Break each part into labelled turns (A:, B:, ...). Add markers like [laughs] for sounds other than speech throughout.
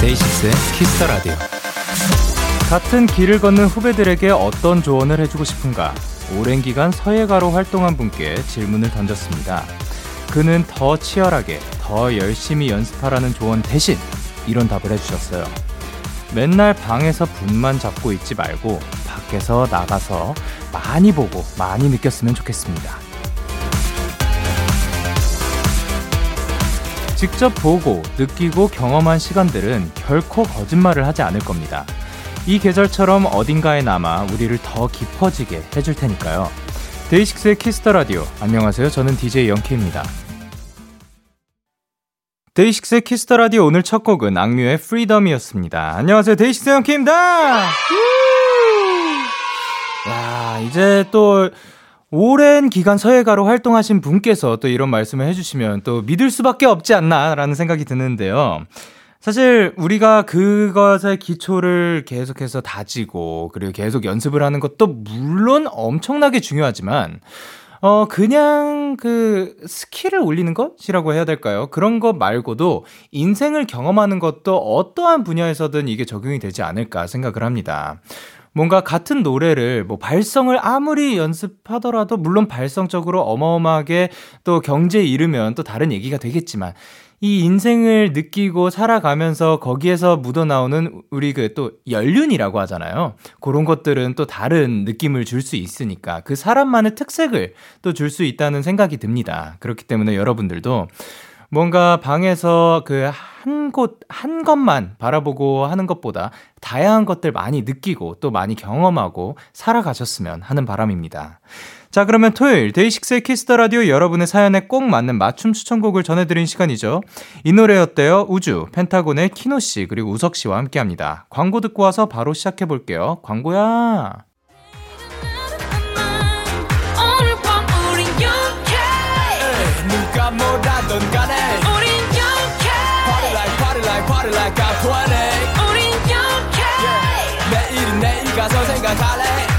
A: 데이식스의 Kiss the Radio. 같은 길을 걷는 후배들에게 어떤 조언을 해주고 싶은가? 오랜 기간 서예가로 활동한 분께 질문을 던졌습니다. 그는 더 치열하게, 더 열심히 연습하라는 조언 대신 이런 답을 해주셨어요. 맨날 방에서 붓만 잡고 있지 말고 밖에서 나가서 많이 보고 많이 느꼈으면 좋겠습니다. 직접 보고 느끼고 경험한 시간들은 결코 거짓말을 하지 않을 겁니다. 이 계절처럼 어딘가에 남아 우리를 더 깊어지게 해줄 테니까요. 데이식스의 Kiss the Radio. 안녕하세요. 저는 DJ 영케이입니다. 데이식스의 Kiss the Radio 오늘 첫 곡은 악뮤의 Freedom이었습니다. 안녕하세요. 데이식스 영케이입니다. 야, 이제 또 오랜 기간 서예가로 활동하신 분께서 또 이런 말씀을 해주시면 또 믿을 수밖에 없지 않나라는 생각이 드는데요. 사실 우리가 그것의 기초를 계속해서 다지고 그리고 계속 연습을 하는 것도 물론 엄청나게 중요하지만 어, 그냥 그 skill을 올리는 것이라고 해야 될까요? 그런 것 말고도 인생을 경험하는 것도 어떠한 분야에서든 이게 적용이 되지 않을까 생각을 합니다. 뭔가 같은 노래를 뭐 발성을 아무리 연습하더라도 물론 발성적으로 어마어마하게 또 경제에 이르면 또 다른 얘기가 되겠지만 이 인생을 느끼고 살아가면서 거기에서 묻어나오는 우리 그 또 연륜이라고 하잖아요. 그런 것들은 또 다른 느낌을 줄 수 있으니까 그 사람만의 특색을 또 줄 수 있다는 생각이 듭니다. 그렇기 때문에 여러분들도 뭔가 방에서 그 한 곳, 한 것만 바라보고 하는 것보다 다양한 것들 많이 느끼고 또 많이 경험하고 살아가셨으면 하는 바람입니다. 자, 그러면 토요일 데이식스의 키스 더 라디오 여러분의 사연에 꼭 맞는 맞춤 추천곡을 전해드린 시간이죠. 이 노래 어때요? 우주, 펜타곤의 키노 씨 그리고 우석 씨와 함께합니다. 광고 듣고 와서 바로 시작해 볼게요. 광고야.
B: 누가 뭐라던 간에 우린 Young K Party like party like party like I'm 20 우린 Young K 내일은 내일 가서 생각할래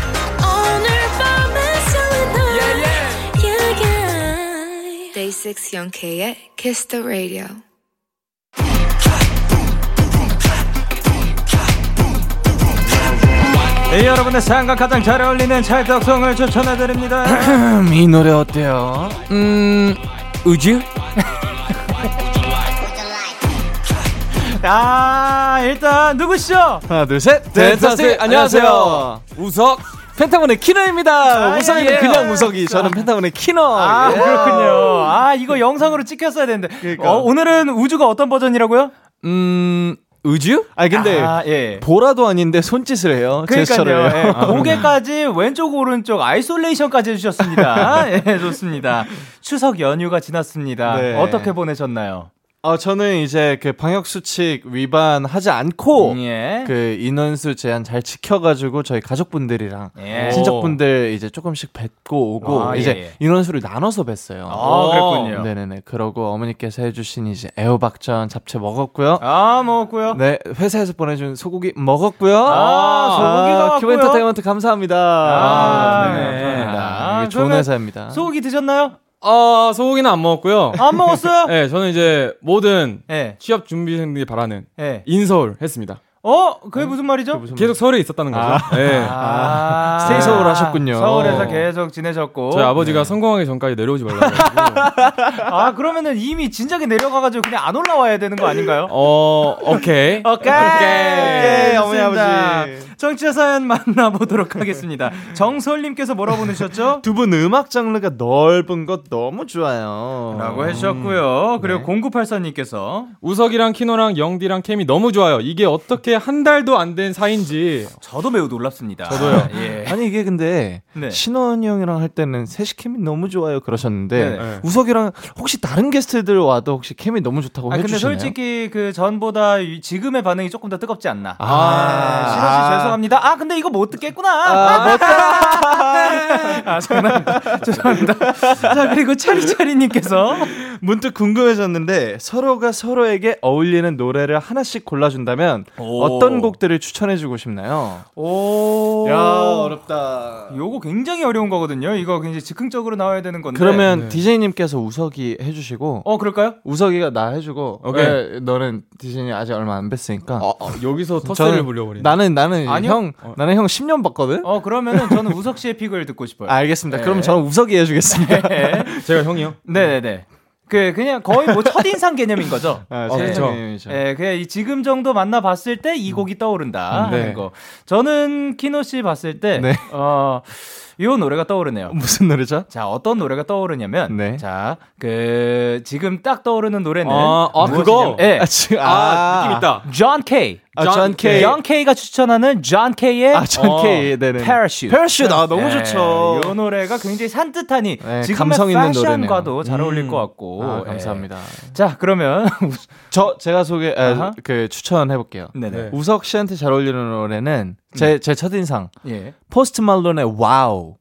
B: yeah.
C: Day 6 영케의 Kiss the Radio
A: 네, 여러분의 사연과 가장 잘 어울리는 찰떡송을 추천해드립니다. [clears throat]
D: 이 노래 어때요? 음, 우주?
A: 아, 일단 누구시죠?
D: 하나, 둘, 셋. Tentastic, Tentastic, 안녕하세요. 우석. 펜타곤의 키노입니다.
A: 아,
D: 우석이는
A: 예.
D: 그냥 우석이, 저는 펜타곤의 키노.
A: 아,
D: 예.
A: 그렇군요. 아, 이거 영상으로 찍혔어야 되는데.
D: 그러니까.
A: 어, 오늘은 우주가 어떤 버전이라고요?
D: 음, 우주? 아니, 근데,
A: 아, 예.
D: 보라도 아닌데 손짓을 해요. 제스처를. 해요.
A: 예, [laughs] 고개까지 왼쪽 오른쪽 isolation까지 해주셨습니다. [laughs] 예, 좋습니다. 추석 연휴가 지났습니다.
D: 네.
A: 어떻게 보내셨나요?
D: 어, 저는 이제 그 방역 수칙 위반하지 않고,
A: 예.
D: 그 인원수 제한 잘 지켜가지고 저희 가족분들이랑
A: 예.
D: 친척분들 이제 조금씩 뵙고 오고
A: 아,
D: 이제
A: 예, 예.
D: 인원수를 나눠서 뵀어요.
A: 아, 그랬군요.
D: 네네네. 그러고 어머니께서 해주신 이제 애호박전 잡채 먹었고요.
A: 아, 먹었고요.
D: 네 회사에서 보내준 소고기 먹었고요.
A: 아, 소고기가
D: 큐
A: 왔고요.
D: 엔터테인먼트 감사합니다.
A: 아,
D: 네,
A: 네.
D: 감사합니다.
A: 아,
D: 좋은 회사입니다.
A: 소고기 드셨나요?
E: 어, 소고기는 안 먹었고요.
A: 안 먹었어요? [laughs]
E: 네, 저는 이제 모든
A: 예.
E: 취업 준비생들이 바라는
A: 예.
E: 인서울 했습니다.
A: 어, 그게 무슨 말이죠?
E: 계속 서울에 있었다는 거죠. 네.
A: 아,
D: 스테이 서울 하셨군요.
A: 서울에서 계속 지내셨고.
E: 저희 아버지가 성공하기 전까지 내려오지 말라고. [laughs]
A: 아, 그러면은 이미 진작에 내려가가지고 그냥 안 올라와야 되는 거 아닌가요?
E: 어, 오케이. [laughs]
A: 오케이.
D: 오케이, 어머니,
A: 좋습니다.
D: 아버지.
A: 정치자 사연 만나보도록 하겠습니다. 정설님께서 뭐라 보내셨죠?
D: 두 분 음악 장르가 넓은 것 너무 좋아요.
A: 라고 해주셨고요. 그리고
D: 네.
A: 0984님께서
E: 우석이랑 키노랑 영디랑 캠이 너무 좋아요. 이게 어떻게 한 달도 안 된 사이인지
A: 저도 매우 놀랍습니다.
E: 저도요. [laughs]
A: 예.
D: 아니 이게 근데
A: 네.
D: 신원이 형이랑 할 때는 셋이 케미 너무 좋아요 그러셨는데
A: 네.
E: 네.
D: 우석이랑 혹시 다른 게스트들 와도 혹시 케미 너무 좋다고
A: 아 근데
D: 해주시나요?
A: 솔직히 그 전보다 이- 지금의 반응이 조금 더 뜨겁지 않나.
D: 아.
A: 네, 신호 씨 죄송합니다. 아 근데 이거 못 듣겠구나.
D: 아,
A: 아 장난입니다. 죄송합니다. 자 그리고 차리차리님께서
D: 문득 궁금해졌는데 서로가 서로에게 어울리는 노래를 하나씩 골라준다면
A: 오.
D: 어떤 곡들을 추천해주고 싶나요?
A: 오.
D: 어렵다.
A: 요거 굉장히 어려운 거거든요. 이거 굉장히 즉흥적으로 나와야 되는 건데.
D: 그러면
E: 네.
D: DJ님께서 우석이 해주시고
A: 어 그럴까요?
D: 우석이가 나 해주고
E: 오케이.
D: 왜 너는 DJ님 아직 얼마 안 뵀으니까
E: 어, 어, 여기서 터스를 불려버리네.
D: 나는 나는
A: 아니요.
D: 형 나는 형 10년 봤거든.
A: 어 그러면은 저는 우석 씨의 픽을 듣고 싶어요.
D: 알겠습니다.
A: 네.
D: 그럼 저는 우석이 해주겠습니다.
A: 네.
E: 제가 형이요?
A: 네네네. 그 그냥 거의 뭐 첫인상 개념인 거죠. [laughs]
D: 아,
E: 어,
D: 제
E: 그쵸.
D: 생각이죠.
A: 예, 그냥 이 지금 정도 만나 봤을 때 이 곡이 떠오른다.
D: 음, 네.
A: 거. 저는 키노 씨 봤을 때,
D: 네.
A: 어, 요 노래가 떠오르네요. [laughs]
D: 무슨 노래죠?
A: 자, 어떤 노래가 떠오르냐면,
D: 네.
A: 자, 그, 지금 딱 떠오르는 노래는.
E: 아, 아, 그거?
A: 예.
D: 아, 지금
E: 아, 느낌 있다.
A: 존 K.
D: 아, 존 K.
A: 존 K가 추천하는 존 K의
D: 아, 존
E: 어,
D: K. 네네.
A: Parachute.
D: Parachute. 아, 너무
A: 예,
D: 좋죠.
A: 이 노래가 굉장히 산뜻하니
D: 네,
A: 지금의
D: 감성 있는 노래네요.
A: 잘 어울릴
E: 음.
A: 것 같고.
D: 아,
A: 예.
D: 감사합니다.
A: 자, 그러면 [laughs]
D: 저 제가 소개 아. 그 추천해 볼게요.
A: 네네.
E: 네.
D: 우석 씨한테 잘 어울리는 노래는 제 제 첫인상
A: 예.
D: 포스트 말론의
A: Wow.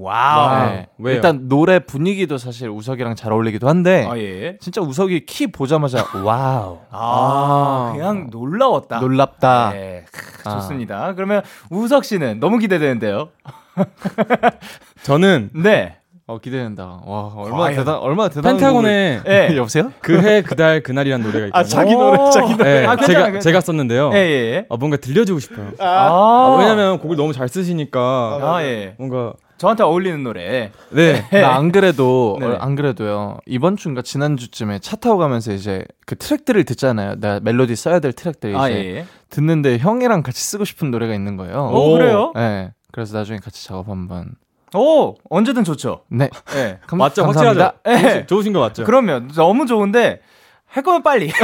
A: Wow.
D: 네.
E: 왜요?
D: 일단 노래 분위기도 사실 우석이랑 잘 어울리기도 한데
A: 아, 예.
D: 진짜 우석이 키 보자마자 [laughs] Wow.
A: 아, 그냥 놀라웠다.
D: 놀랍다.
A: 네, 크,
D: 아.
A: 좋습니다. 그러면 우석 씨는 너무 기대되는데요. [laughs]
E: 저는
A: 네.
D: 어 기대된다. 와 얼마나
A: 과연.
D: 대단 얼마나 대단.
E: 펜타곤의
A: 예. [laughs]
D: 여보세요?
E: 그해 그달 그날이라는 노래가 있거든요.
D: 아 자기
A: 오.
D: 노래 자기 노래.
E: 네,
A: 아, 괜찮아,
E: 제가
A: 괜찮아.
E: 제가 썼는데요.
A: 예, 예, 예.
E: 아, 뭔가 들려주고 싶어요.
A: 아,
E: 아, 왜냐면 곡을 너무 잘 쓰시니까
A: 아, 예.
E: 뭔가
A: 저한테 어울리는 노래.
E: 네.
D: 나 안 그래도
A: 네네.
D: 어, 안 그래도요 이번 주인가 지난 주쯤에 차 타고 가면서 이제 그 트랙들을 듣잖아요. 내가 멜로디 써야 될 트랙들 이제
A: 아, 예. 예.
D: 듣는데 형이랑 같이 쓰고 싶은 노래가 있는 거예요.
A: 오, 그래요?
D: 네. 그래서 나중에 같이 작업 한번.
A: 오, 언제든 좋죠.
D: 네.
A: 예. [laughs]
D: 감,
E: 맞죠?
D: 감사합니다.
E: 확실하죠?
A: 예.
E: 좋으신, 좋으신 거 맞죠?
A: 그러면 너무 좋은데 할 거면 빨리. [laughs]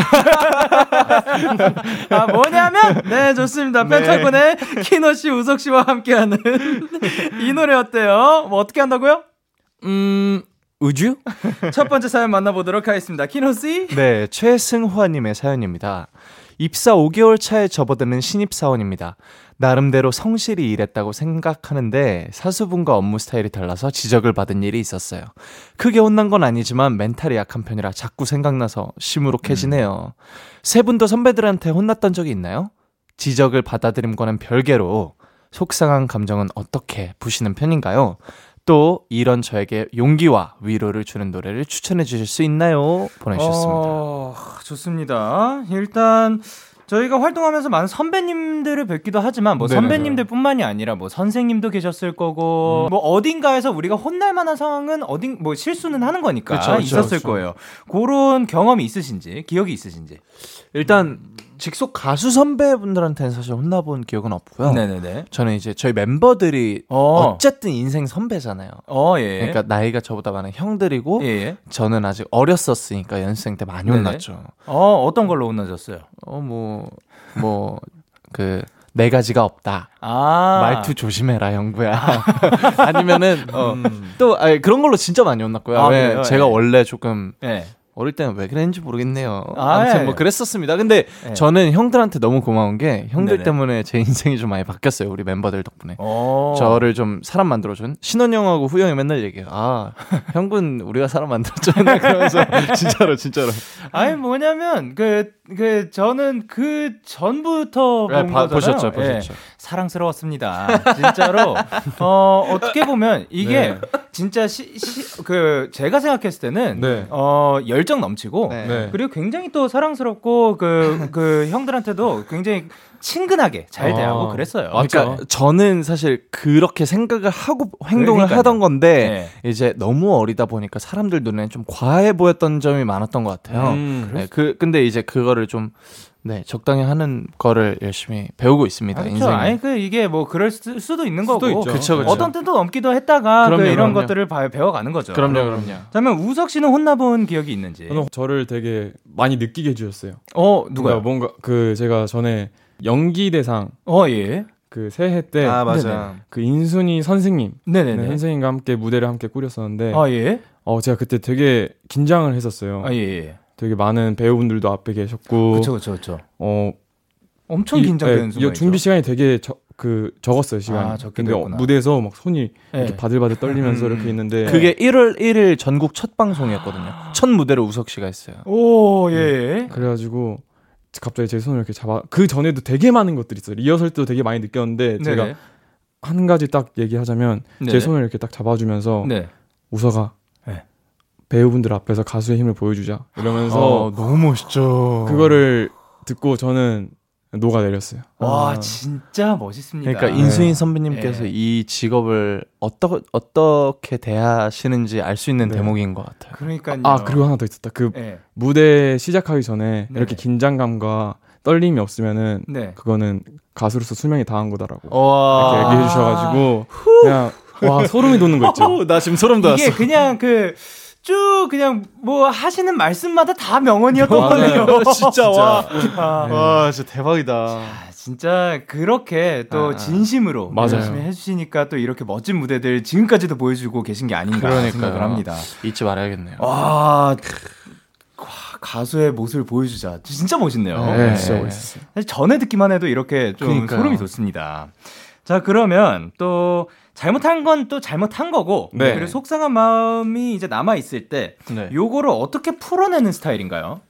A: 아, 뭐냐면, 네, 좋습니다. 펜타곤의 키노 씨, 우석 씨와 함께하는 이 노래 어때요? 뭐 어떻게 한다고요?
D: 음 우주?
A: 첫 번째 사연 만나보도록 하겠습니다. 키노 씨.
D: 네, 최승화님의 사연입니다. 입사 5개월 차에 접어드는 신입사원입니다. 나름대로 성실히 일했다고 생각하는데 사수분과 업무 스타일이 달라서 지적을 받은 일이 있었어요. 크게 혼난 건 아니지만 멘탈이 약한 편이라 자꾸 생각나서 시무룩해지네요. 세 분도 선배들한테 혼났던 적이 있나요? 지적을 받아들임과는 별개로 속상한 감정은 어떻게 부시는 편인가요? 또 이런 저에게 용기와 위로를 주는 노래를 추천해 주실 수 있나요? 보내주셨습니다.
A: 어, 좋습니다. 일단 저희가 활동하면서 많은 선배님들을 뵙기도 하지만 뭐
D: 네네네.
A: 선배님들뿐만이 아니라 뭐 선생님도 계셨을 거고 뭐 어딘가에서 우리가 혼날 만한 상황은 어딘 뭐 실수는 하는 거니까
D: 그쵸, 그쵸,
A: 있었을
D: 그쵸.
A: 거예요. 그런 경험이 있으신지 기억이 있으신지.
D: 일단 직속 가수 선배분들한테는 사실 혼나본 기억은 없고요.
A: 네네네.
D: 저는 이제 저희 멤버들이
A: 어.
D: 어. 쨌든 인생 선배잖아요.
A: 어 예.
D: 그러니까 나이가 저보다 많은 형들이고
A: 예, 예.
D: 저는 아직 어렸었으니까 연습생 때 많이
A: 네네.
D: 혼났죠.
A: 어 어떤 걸로 혼나셨어요?
D: 어 뭐 뭐 그 네 가지가 없다.
A: 아
D: 말투 조심해라 형부야. [laughs] 아니면은 어,
E: 음.
D: 또 아니, 그런 걸로 진짜 많이 혼났고요.
A: 아,
D: 왜
A: 그래요?
D: 제가
A: 예.
D: 원래 조금
A: 예.
D: 어릴 때는 왜 그랬는지 모르겠네요.
A: 아,
D: 아무튼
A: 예.
D: 뭐 그랬었습니다. 근데
A: 예.
D: 저는 형들한테 너무 고마운 게 형들
A: 네네.
D: 때문에 제 인생이 좀 많이 바뀌었어요. 우리 멤버들 덕분에.
A: 어.
D: 저를 좀 사람 만들어준 신원 형하고 후영이 맨날 얘기해요. 아 형군 우리가 사람 만들었죠. 맨날 [laughs] 그러면서 진짜로 진짜로.
A: 아니 뭐냐면 그 그 저는 그 전부터 본
D: 네, 봐-
A: 거잖아요.
D: 보셨죠,
A: 예.
D: 보셨죠.
A: 사랑스러웠습니다. 진짜로 [laughs] 어 어떻게 보면 이게
E: 네.
A: 진짜 시, 시, 그 제가 생각했을 때는
E: 네.
A: 어 열정 넘치고
D: 네.
E: 네.
A: 그리고 굉장히 또 사랑스럽고 그그 [laughs] 형들한테도 굉장히 친근하게 잘
E: 아,
A: 대하고 그랬어요.
E: 맞죠.
D: 그러니까 저는 사실 그렇게 생각을 하고 행동을
A: 그러니까요.
D: 하던 건데
A: 네.
D: 이제 너무 어리다 보니까 사람들 눈에 좀 과해 보였던 점이 많았던 것 같아요.
E: 음.
D: 네, 그 근데 이제 그거를 좀 네, 적당히 하는 거를 열심히 배우고 있습니다.
A: 아, 그렇죠.
D: 인생에.
A: 아니 그 이게 뭐 그럴 수, 수도 있는
E: 수도
A: 거고
E: 있죠.
D: 그쵸, 그쵸.
A: 어떤 때도 넘기도 했다가 그
D: 그럼요,
A: 이런
D: 그럼요.
A: 것들을 봐- 배워가는 거죠.
D: 그럼요, 그럼요.
A: 그러면 우석 씨는 혼나본 기억이 있는지?
E: 저는 저를 되게 많이 느끼게 해주셨어요.
A: 어 누가요?
E: 그러니까 뭔가 그 제가 전에 연기 대상
A: 어, 예.
E: 그 새해 때
D: 아,
E: 그
D: 맞아.
E: 인순이 선생님
A: 네네네.
E: 네, 선생님과 함께 무대를 함께 꾸렸었는데
A: 아, 예.
E: 어 제가 그때 되게 긴장을 했었어요.
A: 아, 예, 예.
E: 되게 많은 배우분들도 앞에 계셨고
A: 그쵸, 그쵸.
E: 어
A: 엄청
E: 이-
A: 긴장되는
E: 예,
A: 순간.
E: 이 준비 시간이 되게 저, 그 적었어요 시간이.
A: 아, 적게
E: 근데 어. 무대에서 막 손이 이렇게
A: 예.
E: 바들바들 떨리면서
A: 음.
E: 이렇게 있는데
D: 그게 1월 1일 전국 첫 방송이었거든요. 첫 무대를 우석 씨가 했어요.
A: 오, 예.
E: 그래가지고 갑자기 제 손을 이렇게 잡아 그 전에도 되게 많은 것들이 있어요. 리허설 때도 되게 많이 느꼈는데 제가
A: 네네.
E: 한 가지 딱 얘기하자면
A: 네네.
E: 제 손을 이렇게 딱 잡아주면서
A: 네.
E: 우서가
A: 네.
E: 배우분들 앞에서 가수의 힘을 보여주자 이러면서
D: 어, 너무 멋있죠.
E: 그거를 듣고 저는 녹아 내렸어요.
A: 와,
D: 아.
A: 진짜 멋있습니다.
D: 그러니까
E: 네.
D: 인수인 선배님께서
A: 예.
D: 이 직업을 어떠, 어떻게 대하시는지 알 수 있는
E: 네.
D: 대목인 것 같아요.
A: 그러니까요.
E: 아 그리고 하나 더 있었다. 그
A: 예.
E: 무대 시작하기 전에
A: 네.
E: 이렇게 긴장감과 떨림이 없으면은
A: 네.
E: 그거는 가수로서 수명이 다한 거다라고
D: 와.
E: 이렇게 얘기해 주셔가지고 그냥 와 소름이 돋는 거 있죠.
D: 나 지금 소름 돋았어.
A: 이게 그냥 그, 쭉 그냥 뭐 하시는 말씀마다 다 명언이었던 거네요.
D: 맞아요. [laughs] 진짜, 와.
A: 아,
D: 와, 진짜 대박이다.
A: 아, 진짜 그렇게 또
D: 아,
A: 진심으로
E: 맞아요.
A: 열심히 해주시니까 또 이렇게 멋진 무대들 지금까지도 보여주고 계신 게 아닌가
D: 그러니까요.
A: 생각을 합니다.
D: 잊지 말아야겠네요.
A: 와, 와, 가수의 모습을 보여주자. 진짜 멋있네요.
E: 네, 진짜 멋있었어요.
A: 사실 전에 듣기만 해도 이렇게 좀
D: 그러니까요.
A: 소름이 돋습니다. 자, 그러면 또 잘못한 건 또 잘못한 거고,
E: 네.
A: 그리고 속상한 마음이 이제 남아 있을 때,
D: 네.
A: 요거를 어떻게 풀어내는 스타일인가요?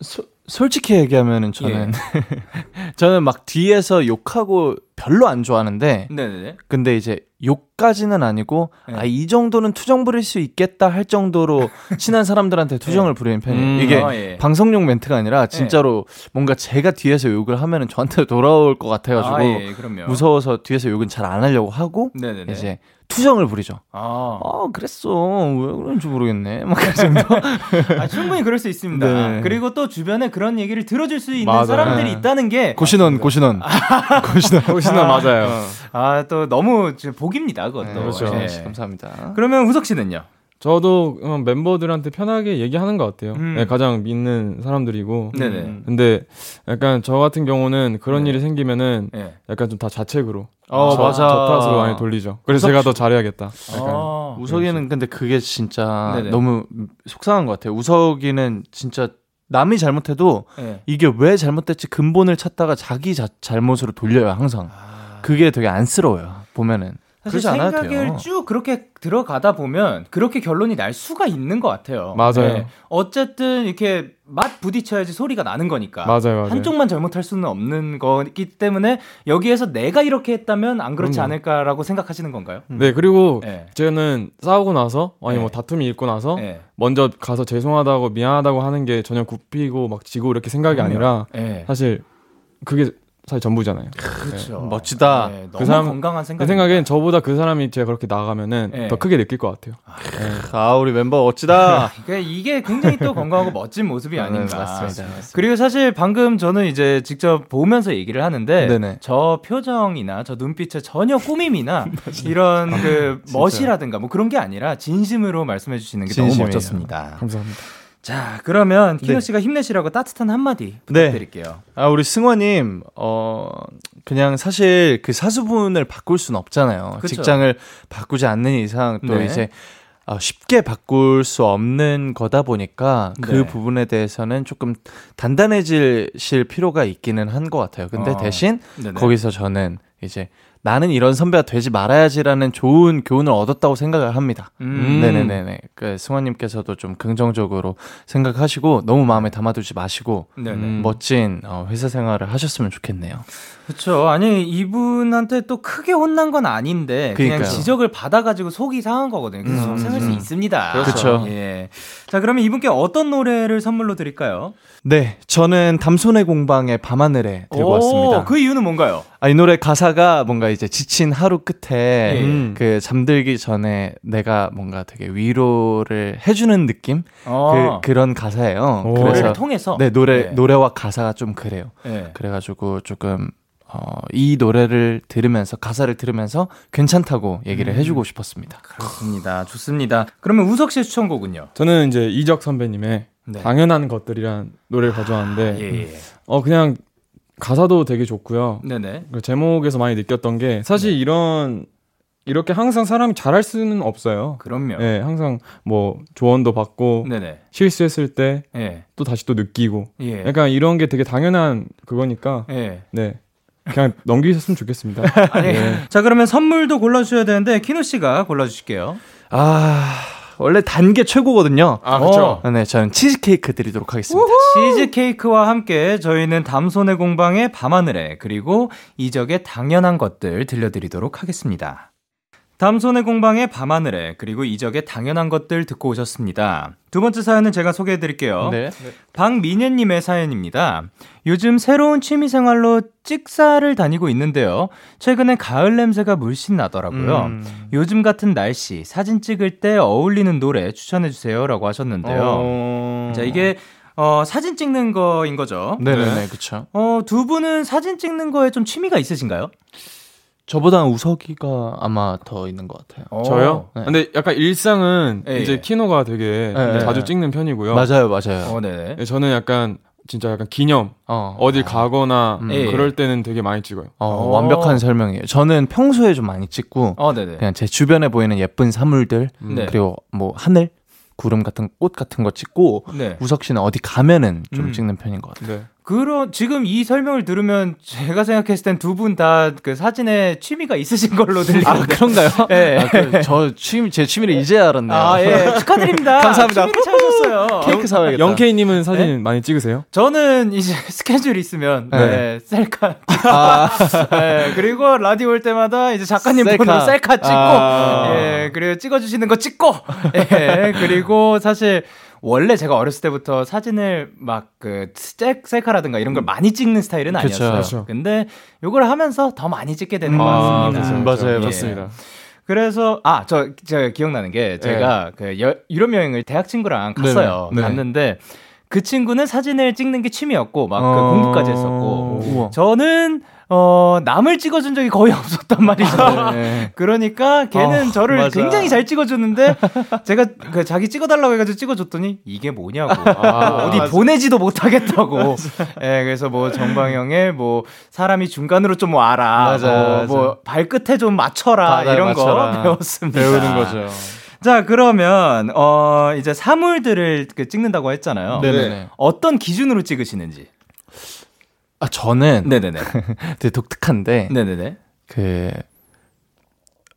D: 소- 솔직히 얘기하면은 저는 [laughs] 저는 막 뒤에서 욕하고 별로 안 좋아하는데
A: 네네네.
D: 근데 이제 욕 까지는 아니고
A: 네.
D: 아이 정도는 투정 부릴 수 있겠다 할 정도로 친한 사람들한테 투정을 부리는 편이에요.
E: 음,
D: 이게
A: 아, 예.
D: 방송용 멘트가 아니라 진짜로 뭔가 제가 뒤에서 욕을 하면은 저한테 돌아올 것 같아가지고
A: 아, 예.
D: 무서워서 뒤에서 욕은 잘 안 하려고 하고
A: 네네네.
D: 이제 투정을 부리죠.
A: 아,
D: 아 그랬어 왜 그런지 모르겠네 막 그 정도. [laughs]
A: 아, 충분히 그럴 수 있습니다.
D: 네.
A: 그리고 또 주변에 그런 얘기를 들어줄 수 있는
E: 맞아요.
A: 사람들이
D: 네.
A: 있다는 게,
D: 고신원 [laughs] 고신원 고신원
E: 훨씬나 맞아요.
A: 아, 또 너무 복입니다, 그것도.
D: 네,
E: 그렇죠.
A: 예.
D: 감사합니다.
A: 그러면 우석 씨는요?
E: 저도 어, 멤버들한테 편하게 얘기하는 것 같아요.
A: 음.
E: 네, 가장 믿는 사람들이고.
A: 네네.
D: 음.
E: 근데 약간 저 같은 경우는 그런
A: 네.
E: 일이 생기면은
A: 예.
E: 약간 좀 다 자책으로.
D: 어,
E: 저,
D: 맞아.
E: 저 탓으로 많이 돌리죠. 그래서 제가 더 잘해야겠다. 약간.
A: 아,
D: 우석이는 근데 그게 진짜
A: 네네.
D: 너무 속상한 것 같아요. 우석이는 진짜 남이 잘못해도
A: 예.
D: 이게 왜 잘못됐지 근본을 찾다가 자기 자, 잘못으로 돌려요 항상.
A: 아.
D: 그게 되게 안쓰러워요 보면은.
A: 사실
D: 그러지 않아도
A: 생각을
D: 돼요.
A: 쭉 그렇게 들어가다 보면 그렇게 결론이 날 수가 있는 것 같아요.
E: 맞아요.
A: 어쨌든 이렇게 맛 부딪혀야지 소리가 나는 거니까.
E: 맞아요, 맞아요.
A: 한쪽만 잘못할 수는 없는 거기 때문에 여기에서 내가 이렇게 했다면 안 그렇지
E: 그럼요.
A: 않을까라고 생각하시는 건가요?
E: 네, 그리고
A: 네.
E: 저는 싸우고 나서, 아니 뭐
A: 네.
E: 다툼이 있고 나서,
A: 네.
E: 먼저 가서 죄송하다고 미안하다고 하는 게 전혀 굽히고 막 지고 이렇게 생각이. 아니라,
A: 네.
E: 사실 그게 사실 전부잖아요.
A: 그렇죠.
D: 멋지다.
A: 네, 너무
E: 그 사람-
A: 건강한 생각.
E: 제 생각엔 저보다 그 사람이 제가 그렇게 나가면은
A: 네.
E: 더 크게 느낄 것 같아요.
D: 아 우리 멤버 멋지다. [laughs]
A: 그러니까 이게 굉장히 또 건강하고 멋진 모습이
D: 네,
A: 아닌가.
D: 맞습니다. 맞습니다.
A: 그리고 사실 방금 저는 이제 직접 보면서 얘기를 하는데
D: 네네.
A: 저 표정이나 저 눈빛에 전혀 꾸밈이나 [laughs] 이런 그 멋이라든가 뭐 그런 게 아니라 진심으로 말씀해 주시는 게 너무
D: 진심이에요.
A: 멋졌습니다.
E: 감사합니다.
A: 자, 그러면 키노
D: 네.
A: 씨가 힘내시라고 따뜻한 한마디
D: 네.
A: 부탁드릴게요.
D: 아 우리 승원님 어 그냥 사실 그 사수분을 바꿀 수는 없잖아요.
A: 그쵸.
D: 직장을 바꾸지 않는 이상 또
A: 네.
D: 이제 어, 쉽게 바꿀 수 없는 거다 보니까 그
A: 네.
D: 부분에 대해서는 조금 단단해지실 필요가 있기는 한 것 같아요. 근데
A: 어.
D: 대신
A: 네네.
D: 거기서 저는 이제 나는 이런 선배가 되지 말아야지라는 좋은 교훈을 얻었다고 생각을 합니다.
A: 음.
D: 네네네네. 그 승환님께서도 좀 긍정적으로 생각하시고 너무 마음에 담아두지 마시고. 음, 멋진 어, 회사 생활을 하셨으면 좋겠네요.
A: 그렇죠. 아니 이분한테 또 크게 혼난 건 아닌데 그냥
D: 그러니까요.
A: 지적을 받아가지고 속이 상한 거거든요. 그래서
D: 음,
A: 속상할 수
D: 음.
A: 있습니다.
D: 그렇죠.
A: 예. 자 그러면 이분께 어떤 노래를 선물로 드릴까요?
D: 네, 저는 담소의 공방의 밤하늘에 들고
A: 오,
D: 왔습니다.
A: 그 이유는 뭔가요?
D: 아, 이 노래 가사가 뭔가 이제 지친 하루 끝에
A: 예.
E: 음.
D: 그 잠들기 전에 내가 뭔가 되게 위로를 해주는 느낌
A: 어,
D: 그 그런 가사예요.
E: 오.
D: 그래서
A: 통해서
D: 네 노래
A: 네.
D: 노래와 가사가 좀 그래요.
A: 예.
D: 그래가지고 조금 어, 이 노래를 들으면서 가사를 들으면서 괜찮다고 얘기를
A: 음.
D: 해주고 싶었습니다.
A: 그렇습니다. 좋습니다. 그러면 우석 씨의 추천곡은요?
E: 저는 이제 이적 선배님의
A: 네.
E: 당연한 것들이란 노래를 가져왔는데,
A: 예, 예.
E: 어 그냥 가사도 되게 좋고요.
A: 네네.
E: 그 제목에서 많이 느꼈던 게 사실 이런 이렇게 항상 사람이 잘할 수는 없어요.
A: 그럼요.
E: 네, 항상 뭐 조언도 받고
A: 네네.
E: 실수했을 때또
A: 예.
E: 다시 또 느끼고
A: 예.
E: 약간 이런 게 되게 당연한 그거니까
A: 예.
E: 네 그냥 넘기셨으면 좋겠습니다. [laughs]
A: 아니,
E: 네.
A: 자 그러면 선물도 골라주셔야 되는데 키노 씨가 골라주실게요.
D: 아, 원래 단 게 최고거든요.
E: 아
A: 그쵸.
D: 아, 네, 저는 치즈케이크 드리도록 하겠습니다.
A: 치즈 케이크와 함께 저희는 담손의 공방의 밤하늘에 그리고 이적의 당연한 것들 들려드리도록 하겠습니다. 담손의 공방의 밤하늘에 그리고 이적의 당연한 것들 듣고 오셨습니다. 두 번째 사연은 제가 소개해 드릴게요.
D: 네.
A: 박민현님의 사연입니다. 요즘 새로운 취미 생활로 찍사를 다니고 있는데요. 최근에 가을 냄새가 물씬 나더라고요.
D: 음.
A: 요즘 같은 날씨 사진 찍을 때 어울리는 노래 추천해 주세요라고 하셨는데요.
D: 어...
A: 자 이게 어, 사진 찍는 거인 거죠.
D: 네네네, 그쵸.
A: 어, 두 분은 사진 찍는 거에 좀 취미가 있으신가요?
D: 저보다는 우석이가 아마 더 있는 것 같아요.
E: 저요?
D: 네.
E: 근데 약간 일상은
A: 예,
E: 이제
A: 예.
E: 키노가 되게
D: 네,
E: 자주
D: 네.
E: 찍는 편이고요.
D: 맞아요, 맞아요.
A: 어, 네.
E: 네, 저는 약간 진짜 약간 기념
D: 어,
E: 어딜 가거나
D: 음.
A: 예.
E: 그럴 때는 되게 많이 찍어요.
D: 어,
A: 어.
D: 완벽한 설명이에요. 저는 평소에 좀 많이 찍고
A: 어, 네네.
D: 그냥 제 주변에 보이는 예쁜 사물들
A: 네.
D: 그리고 뭐 하늘, 구름 같은 꽃 같은 거 찍고
A: 네.
D: 우석 씨는 어디 가면은 좀
A: 음.
D: 찍는 편인 것 같아요.
E: 네.
A: 그런 지금 이 설명을 들으면 제가 생각했을 땐 두 분 다 그 사진에 취미가 있으신 걸로 들리는데.
D: 아 그런가요?
A: 예.
D: 아, 그, 저 취미 제 취미를 이제 알았네요.
A: 아, 예. 축하드립니다. [laughs]
D: 감사합니다.
A: 취미를 찾으셨어요.
D: 케이크 사와야겠다.
E: 영케이 님은 사진 많이 찍으세요?
A: 저는 이제 [laughs] 스케줄 있으면 네,
D: 네.
A: 셀카
D: 아,
A: 네, [laughs] 그리고 라디오 올 때마다 이제 작가님
D: 셀카.
A: 번호로 셀카 찍고
D: 아.
A: 예 그리고 찍어 주시는 거 찍고 예 그리고 사실 원래 제가 어렸을 때부터 사진을 막 그 셀카라든가 이런 걸 많이 찍는 스타일은. 아니었어요.
E: 그쵸.
A: 근데 요걸 하면서 더 많이 찍게 되는 것
E: 아,
A: 같습니다.
D: 음,
E: 그렇죠,
D: 맞아요,
A: 예.
E: 맞습니다.
A: 그래서 아저 제가 기억나는 게 제가 그 여, 유럽 여행을 대학 친구랑 갔어요.
D: 네네. 네.
A: 갔는데 그 친구는 사진을 찍는 게 취미였고 막그
D: 어.
A: 공부까지 했었고
D: 우와.
A: 저는 어 남을 찍어준 적이 거의 [laughs] 없었단 말이죠.
D: 네.
A: 그러니까 걔는
D: 어,
A: 저를
D: 맞아.
A: 굉장히 잘 찍어주는데 제가 그 자기 찍어달라고 해가지고 찍어줬더니 이게 뭐냐고
E: 아,
A: 어디 보내지도 못하겠다고. 예, 그래서 뭐 정방형의 뭐 사람이 중간으로 좀 와라,
D: 맞아,
A: 어,
D: 맞아.
A: 뭐 발끝에 좀 맞춰라 이런
D: 맞춰라.
A: 거 배웠습니다.
D: 배우는 거죠.
A: 자 그러면 어 이제 사물들을 그 찍는다고 했잖아요.
D: 네네네.
A: 어떤 기준으로 찍으시는지.
D: 아 저는
A: 네네네. [laughs]
D: 되게 독특한데
A: 네네네.
D: 그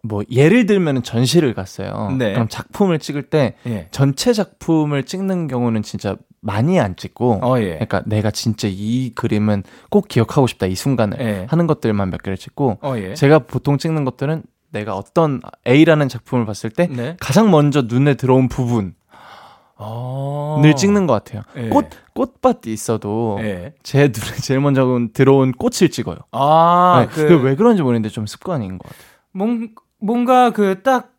D: 뭐 예를 들면 전시를 갔어요.
A: 네.
D: 그럼 작품을 찍을 때
A: 예.
D: 전체 작품을 찍는 경우는 진짜 많이 안 찍고
A: 어 예.
D: 그러니까 내가 진짜 이 그림은 꼭 기억하고 싶다 이 순간을
A: 예.
D: 하는 것들만 몇 개를 찍고
A: 어 예.
D: 제가 보통 찍는 것들은 내가 어떤 A라는 작품을 봤을 때
A: 네.
D: 가장 먼저 눈에 들어온 부분 을
A: 어.
D: 찍는 것 같아요.
A: 예.
D: 꽃 꽃밭이 있어도
A: 예.
D: 제 눈에 제일 먼저 들어온 꽃을 찍어요.
A: 아,
D: 네,
A: 그,
D: 왜 그런지 모르겠는데 좀 습관인 것 같아요.
A: 뭔, 뭔가 그 딱,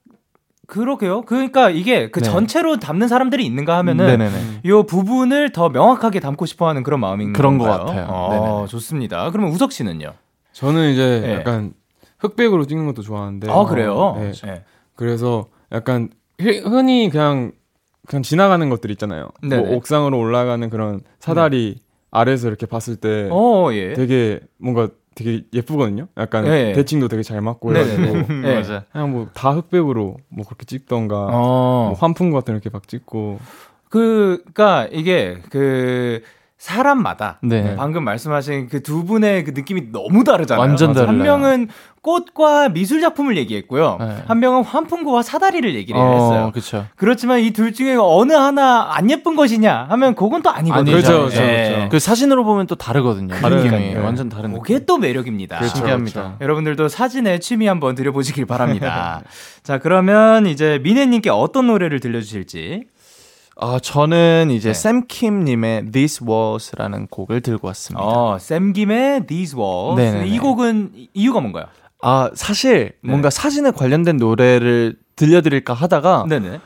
A: 그러게요. 그러니까 이게 그
D: 네.
A: 전체로 담는 사람들이 있는가 하면은
D: 네네네.
A: 요 부분을 더 명확하게 담고 싶어 하는 그런 마음인
D: 그런
A: 건가요?
D: 것 같아요.
A: 어,
D: 네네네.
A: 좋습니다. 그러면 우석 씨는요?
E: 저는 이제
A: 예.
E: 약간 흑백으로 찍는 것도 좋아하는데
A: 아, 그래요?
E: 네.
A: 네.
E: 그래서 약간 흔- 흔히 그냥 그냥 지나가는 것들 있잖아요.
A: 네네.
E: 뭐 옥상으로 올라가는 그런 사다리 아래에서 이렇게 봤을 때
A: 어, 예.
E: 되게 뭔가 되게 예쁘거든요. 약간
A: 예.
E: 대칭도 되게 잘 맞고
A: 네네네.
E: 해가지고 [laughs]
A: 예.
E: 그냥 뭐 다 흑백으로 뭐 그렇게 찍던가
A: 어.
E: 뭐 환풍 같은 거 이렇게 막 찍고
A: 그, 그니까 이게 그 사람마다
D: 네.
A: 방금 말씀하신 그 두 분의 그 느낌이 너무 다르잖아요.
D: 완전
A: 한
D: 달라요.
A: 명은 꽃과 미술 작품을 얘기했고요.
D: 네.
A: 한 명은 환풍구와 사다리를 얘기를
D: 어,
A: 했어요.
D: 그렇죠.
A: 그렇지만 이 둘 중에 어느 하나 안 예쁜 것이냐 하면 그건 또 아니거든요.
E: 아니죠. 그렇죠,
A: 예.
E: 그렇죠.
D: 그 사진으로 보면 또 다르거든요.
A: 그러니까요.
D: 느낌이 완전 다른 느낌.
A: 그게 또 매력입니다.
E: 그렇죠,
D: 신기합니다.
E: 그렇죠.
A: 여러분들도 사진에 취미 한번 들여보시길 바랍니다. [laughs] 자, 그러면 이제 미네님께 어떤 노래를 들려주실지.
D: 아 저는 이제
A: 네.
D: 샘김님의 These Walls라는 곡을 들고 왔습니다.
A: 어, 샘김의 These Walls.
D: 네네네.
A: 이 곡은 이- 이유가 뭔가요?
D: 아 사실
A: 네.
D: 뭔가 사진에 관련된 노래를 들려드릴까 하다가
A: 네네.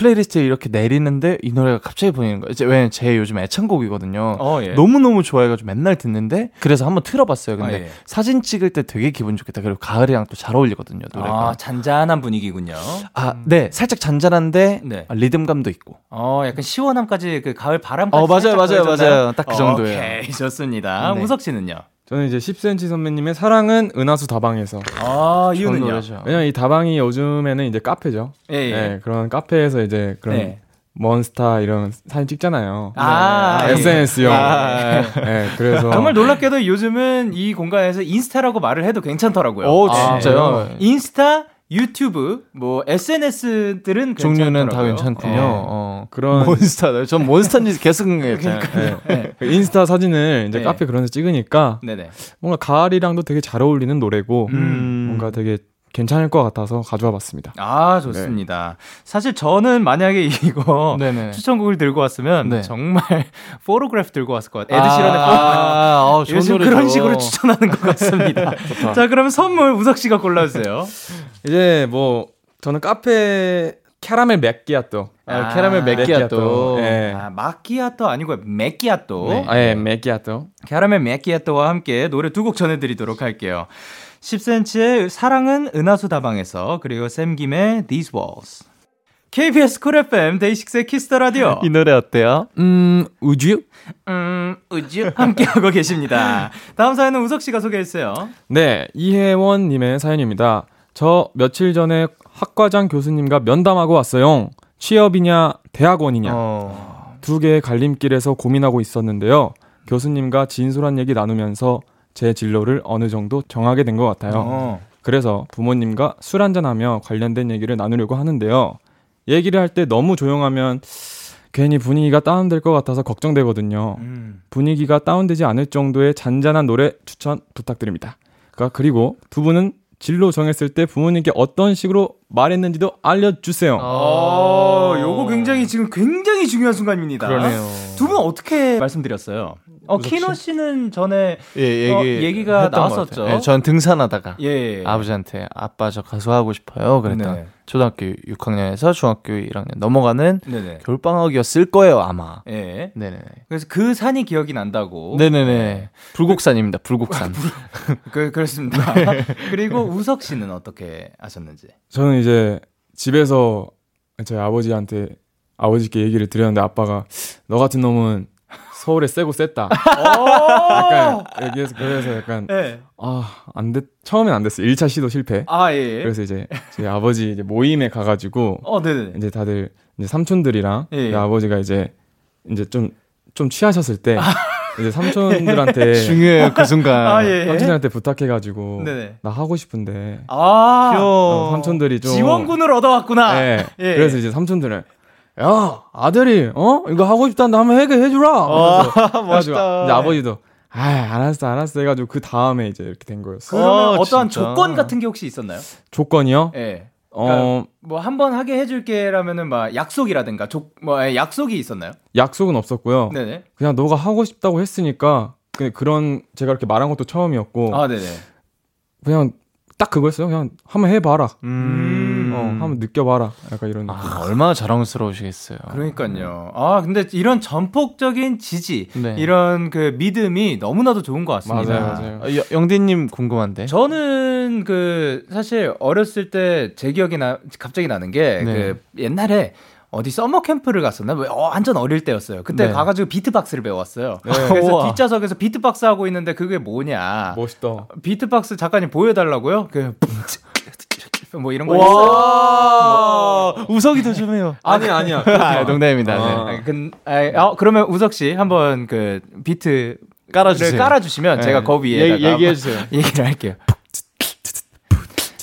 D: playlist에 이렇게 내리는데 이 노래가 갑자기 보이는 거예요. 왜냐면 제 요즘 애창곡이거든요.
A: 어, 예.
D: 너무너무 좋아해가지고 맨날 듣는데 그래서 한번 틀어봤어요. 근데
A: 아, 예.
D: 사진 찍을 때 되게 기분 좋겠다. 그리고 가을이랑 또 잘 어울리거든요. 노래가.
A: 아, 잔잔한 분위기군요.
D: 아, 네. 살짝 잔잔한데
A: 네.
D: 아, 리듬감도 있고.
A: 어, 약간 시원함까지 그 가을 바람까지
D: 어, 맞아요, 맞아요? 맞아요. 딱 그 정도예요.
A: 오케이, 좋습니다.
D: 네.
A: 우석 씨는요?
E: 저는 이제 10cm 선배님의 사랑은 은하수 다방에서.
A: 아, 이유는요?
E: 왜냐면 이 다방이 요즘에는 이제 카페죠.
A: 예, 예.
E: 네, 그런 카페에서 이제 그런
A: 네.
E: 몬스타 이런 사진 찍잖아요.
A: 아, 예.
E: SNS용.
D: 아,
E: 네, 그래서
A: 정말 놀랍게도 요즘은 이 공간에서 인스타라고 말을 해도 괜찮더라고요.
D: 오,
A: 아,
D: 진짜요?
A: 인스타, 유튜브, 뭐 SNS들은
D: 종류는 다 괜찮군요. 어.
E: 그런
D: 몬스타다. 전 몬스타인지 계속 생각했잖아요.
E: 네. 그 인스타 사진을 이제
A: 네.
E: 카페 그런 데서 찍으니까
A: 네네.
E: 뭔가 가을이랑도 되게 잘 어울리는 노래고
D: 음.
E: 뭔가 되게 괜찮을 것 같아서 가져와 봤습니다.
A: 아, 좋습니다. 사실 저는 만약에 이거
D: 네네.
A: 추천곡을 들고 왔으면
D: 네.
A: 정말 [laughs] Photograph 들고 왔을 것 같아요. 에드 시런의 Photograph.
D: 아, 어, 좋은
A: 요즘. 그런 식으로 추천하는 것 같습니다. [laughs] 자, 그러면 선물 우석 씨가 골라주세요. [laughs]
E: 이제 뭐 저는 카페 캐러멜 맥기아또.
D: 아, 캐러멜 맥기아또.
E: 네.
A: 아, 마키아또 아니고 맥기아또.
D: 네.
E: 아, 예, 맥기아또.
A: 캐러멜 맥기아또와 함께 노래 두 곡 전해드리도록 할게요. 10cm의 사랑은 은하수 다방에서 그리고 샘김의 These Walls. KBS Cool FM 데이식스의 키스 더 라디오.
D: 이 노래 어때요?
E: 음, 우주?
A: 음, 우주 함께하고 [laughs] 계십니다. 다음 사연은 우석 씨가 소개했어요.
E: 네, 이혜원 님의 사연입니다. 저 며칠 전에 학과장 교수님과 면담하고 왔어요. 취업이냐, 대학원이냐.
D: 어.
E: 두 개의 갈림길에서 고민하고 있었는데요. 교수님과 진솔한 얘기 나누면서 제 진로를 어느 정도 정하게 된 것 같아요.
A: 어.
E: 그래서 부모님과 술 한잔하며 관련된 얘기를 나누려고 하는데요. 얘기를 할 때 너무 조용하면 괜히 분위기가 다운될 것 같아서 걱정되거든요.
A: 음.
E: 분위기가 다운되지 않을 정도의 잔잔한 노래 추천 부탁드립니다. 그러니까 그리고 두 분은 진로 정했을 때 부모님께 어떤 식으로 말했는지도 알려주세요.
A: 어, 요거 굉장히 지금 굉장히 중요한 순간입니다.
D: 그러네요.
A: 두 분 어떻게 말씀드렸어요? 어, 키노 씨는 전에
D: 예, 얘기,
A: 어, 얘기가
D: 했던 것
A: 나왔었죠.
D: 예, 전 등산하다가
A: 예.
D: 아버지한테 아빠 저 가수 하고 싶어요. 그랬다.
A: 네.
D: 초등학교 6학년에서 중학교 1학년 넘어가는
A: 네네.
D: 겨울방학이었을 거예요, 아마.
A: 예.
D: 네네.
A: 그래서 그 산이 기억이 난다고.
D: 네네네. 불곡산입니다, 불곡산.
A: 그, 그렇습니다. [laughs] 그리고 우석 씨는 어떻게 하셨는지.
E: 저는 이제 집에서 저희 아버지한테 아버지께 얘기를 드렸는데 아빠가 너 같은 놈은 서울에 세고 셌다. 약간 얘기해서 그래서 약간
A: 네.
E: 아안 됐. 처음엔 안 됐어요. 1차 시도 실패.
A: 아, 예.
E: 그래서 이제 저희 아버지 이제 모임에 가가지고
A: 어, 네네.
E: 이제 다들 이제 삼촌들이랑
A: 예.
E: 저희 아버지가 이제 이제 좀좀 취하셨을 때 이제 삼촌들한테 [laughs]
D: 중요해요, 그 순간.
A: 아, 예.
E: 삼촌들한테 부탁해가지고
A: 네네.
E: 나 하고 싶은데
A: 아,
E: 어, 삼촌들이 좀
A: 지원군을 얻어왔구나.
E: 네.
A: 예.
E: 그래서 이제 삼촌들은 야 아들이 어 이거 하고 싶다는데 한번 해게 해주라.
A: 아, [laughs]
D: 멋있다.
E: 이제 아버지도 아 알았어 알았어 해가지고 그 다음에 이제 이렇게 된 거였어요.
A: 그러면
D: 어,
A: 어떠한
D: 진짜.
A: 조건 같은 게 혹시 있었나요?
E: 조건이요?
A: 예. 어뭐 한 번 하게 해줄게라면은 막 약속이라든가 족뭐 예, 약속이 있었나요?
E: 약속은 없었고요.
A: 네네.
E: 그냥 너가 하고 싶다고 했으니까 그냥 그런 제가 이렇게 말한 것도 처음이었고
A: 아 네네.
E: 그냥 딱 그거였어요. 그냥 한번 해봐라.
D: 음.
E: 어 한번 느껴봐라. 약간 이런. 느낌.
D: 아, 얼마나 자랑스러우시겠어요.
A: 그러니까요. 아 근데 이런 전폭적인 지지,
D: 네.
A: 이런 그 믿음이 너무나도 좋은 것 같습니다.
E: 맞아요, 맞아요.
D: 어, 여- 영디님 궁금한데.
A: 저는 그 사실 어렸을 때 제 기억이 나 갑자기 나는 게그
D: 네.
A: 옛날에 어디 summer camp를 갔었나? 뭐, 어, 완전 어릴 때였어요. 그때
D: 네.
A: 가가지고 비트박스를 배웠어요.
E: 네.
A: 그래서
D: 우와.
A: 뒷좌석에서 비트박스 하고 있는데 그게 뭐냐?
E: 멋있다.
A: 비트박스 작가님 보여달라고요? 그 뭐 이런 거 있어요.
D: 와, 우석이도 좀 해요.
E: 아니 아니야.
D: 아, 농담입니다. 네.
E: 아.
A: 아, 근, 아, 어, 그러면 우석 씨 한번 그 비트
D: 깔아주세요.
A: 깔아주시면
D: 네.
A: 제가 그 위에다가
D: 얘- 얘기해 주세요.
A: 한번 [laughs] 얘기를 할게요.